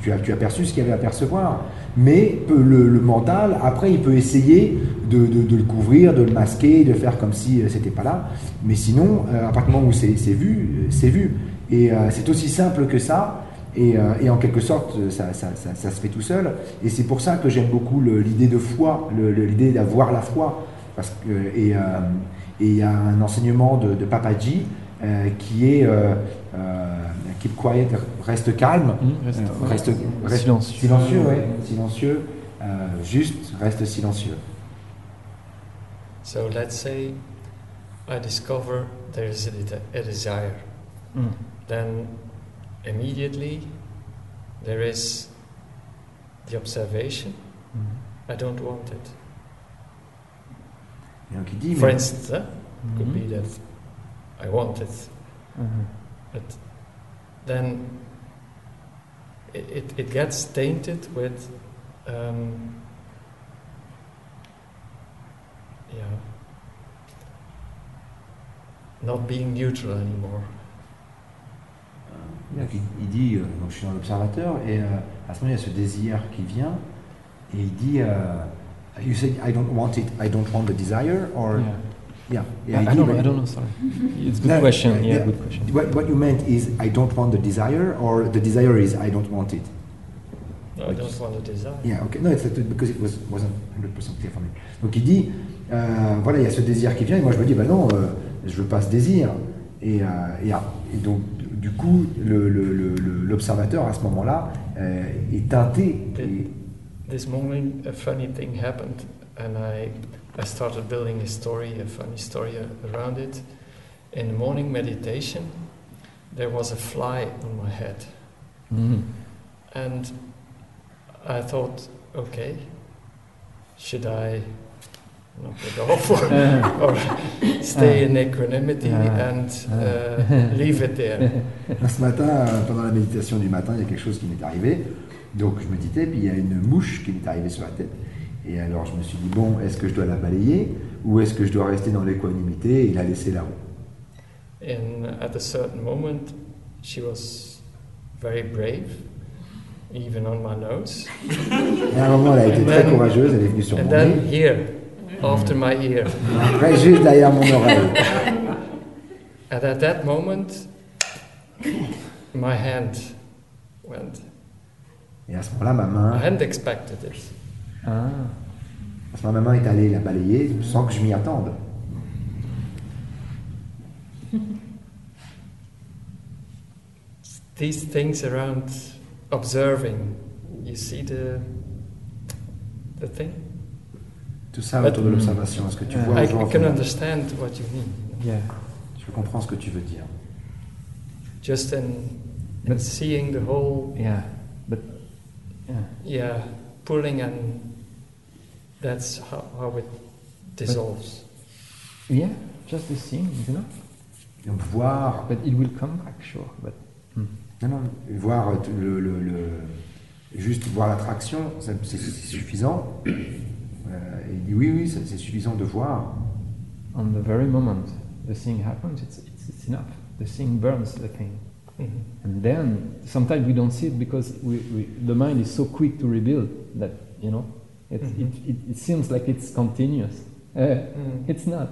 Tu as, tu as perçu ce qu'il y avait à percevoir. Mais le, mental, après, il peut essayer de, le couvrir, de le masquer, de faire comme si euh, c'était pas là. Mais sinon, euh, à partir du moment où c'est vu, euh, c'est vu. Et c'est aussi simple que ça. Et, en quelque sorte, ça, se fait tout seul. Et c'est pour ça que j'aime beaucoup l'idée de foi, l'idée d'avoir la foi. Et il y a un enseignement de, de Papaji qui est Keep quiet, reste calme, Reste- euh, reste, reste silencieux. silencieux, ouais, silencieux, euh, juste reste silencieux. So let's say I discover there is a, de- a desire. Mm. Then immediately there is the observation. Mm. I don't want it. Et donc il dit, For mais- instance, huh? could Mhm. be that I want it, but then it, it, it gets tainted with, um, yeah, not being neutral anymore. Donc il, il dit, euh, donc je suis dans l'observateur, et euh, à ce moment il y a ce désir qui vient, et il dit, euh, you say I don't want it, I don't want the desire, or Yeah. Yeah, yeah, I, I don't I don't know. Sorry. It's a good No, question. Yeah, yeah. good question. What, what you meant is I don't want the desire, or the desire is I don't want it? No, I don't want a desire. Yeah, okay. No, it's because it was, wasn't 100% clear for me. Donc il dit, euh, voilà, il y a ce désir qui vient, et moi je me dis, bah non, euh, je veux pas ce désir. Et, euh, et, et donc, du coup, le- le- le- le- l'observateur à ce moment-là euh, est teinté. Et, This morning, a funny thing happened, and I, I started building a story, a funny story around it. In morning meditation, there was a fly on my head, Mhm. and I thought, okay, should I knock it off or, or stay in equanimity and uh, leave it there? ce matin, pendant la méditation du matin, il y a quelque chose qui m'est arrivé. Donc je méditais, puis il y a une mouche qui m'est arrivée sur la tête. Et alors je me suis dit, bon, est-ce que je dois la balayer ou est-ce que je dois rester dans l'équanimité? Et la laisser là-haut And at a certain moment, she was very brave, even on my nose. Et à un moment, elle a été très courageuse, elle est venue sur And mon then nez. here, after my ear. Après, juste derrière mon oreille. And at that moment, my hand went. Et à ce moment-là, ma main, I hadn't expected it. Ah. à ce moment-là, ma main est allée la balayer sans que je m'y attende. These things around observing, you see the the thing? Tout ça But- autour de l'observation. Est-ce que tu vois I can understand what you mean. Yeah. Je comprends ce que tu veux dire. Just in, in But- seeing the whole, Yeah. But yeah. yeah, pulling and that's how, how it dissolves. Yeah. Just the thing, you know? Voir, But it will come back, sure. But hmm. non, non, voir euh, le, le- le- juste voir l'attraction, c'est suffisant. Euh, il dit oui, oui, c'est suffisant de voir. on the very moment the thing happens, it's, it's, it's enough. The thing burns the thing. Mhm. And then sometimes we don't see it because we, we, the mind is so quick to rebuild that, you know, it, Mhm. it, it, it seems like it's continuous. Uh, Mm. it's not.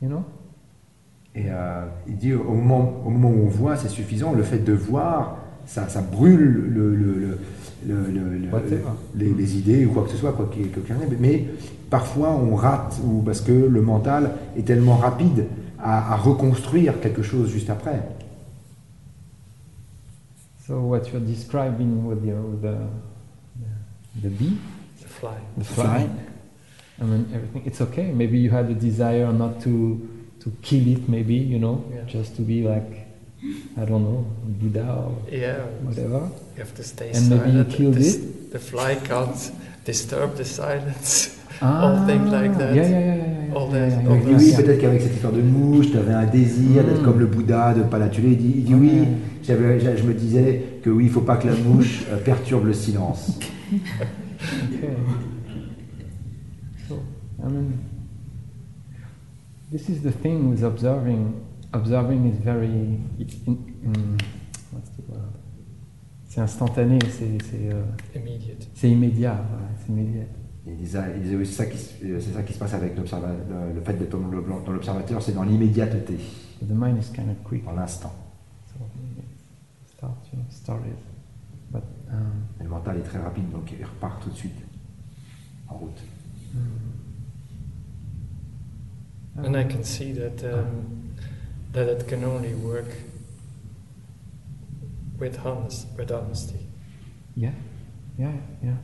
You know? Et euh, il dit au moment, au moment où on voit, c'est suffisant. Le fait de voir, ça, ça brûle le, le- le- le- le- le- Whatever. les, les idées ou quoi que ce soit, quoi qu'il y en ait. Mais parfois on rate ou parce que le mental est tellement rapide à, à reconstruire quelque chose juste après. So what you're describing with the, the, the bee, The fly. the fly, I mean everything, it's okay. Maybe you had a desire not to, to kill it, maybe, you know, Yeah. just to be like, I don't know, Buddha or Yeah, whatever. you have to stay And maybe you silent. killed This- it? The fly can't disturb the silence. Ah, All things like that. Yeah, yeah, yeah. All that- all Il dit oui, peut-être qu'avec cette histoire de mouche, tu avais un désir d'être Mm. comme le Bouddha, de ne pas la tuer. Il dit, il dit oui, Ouais. j'avais- je me disais que oui, il ne faut pas que la mouche euh, perturbe le silence. Okay. So, I mean, this is the thing with observing. Observing is very. It's in, in, what's the word? C'est instantané, c'est c'est, euh, Immediate. c'est immédiat, c'est immédiat. Il disait, il disait oui, c'est ça, qui se- euh, c'est ça qui se passe avec le, le fait d'être dans l'observateur, c'est dans l'immédiateté, The mind is kind of quick. dans l'instant. So it start, you know, Et le mental est très rapide, donc il repart tout de suite en route. And I can see that um, that it can only work with honest, with honesty. yeah, yeah, yeah.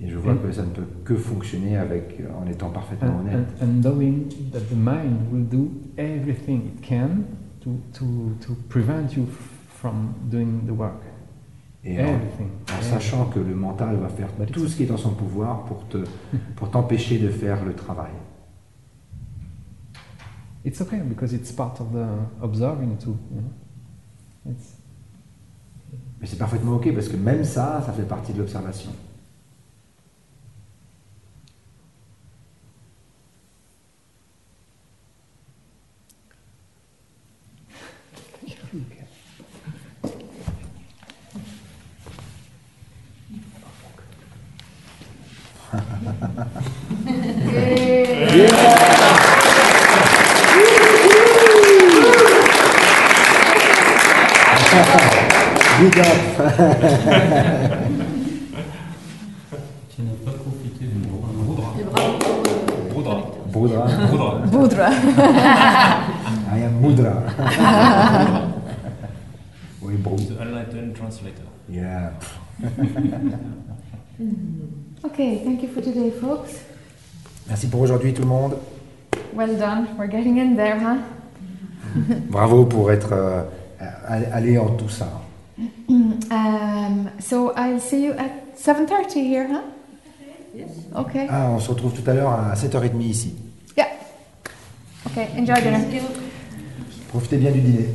Et je vois Mm. que ça ne peut que fonctionner avec, euh, en étant parfaitement and, honnête. and, and knowing that the mind will do everything it can to, to, to prevent you from doing the work. Et en, sachant que le mental va faire tout ce qui est en son pouvoir pour te, pour t'empêcher de faire le travail. It's okay because it's part of the observing too. You know? It's, Mais c'est parfaitement ok parce que même ça, ça fait partie de l'observation. Big up. Tu n'as pas profité du Broudra. Broudra. Boudra. Broudra. Boudra. I am Mudra. oui, Brou. The Enlightened Translator. Yeah. Okay, thank you for today, folks. Merci pour aujourd'hui tout le monde. Well done. We're getting in there, huh? Bravo pour être euh, allé en tout ça. Um, so I'll see you at 7.30 here, huh? Yes. Okay. Ah, on se retrouve tout à l'heure à 7h30 ici. Yeah. Okay, enjoy dinner. Profitez bien du dîner.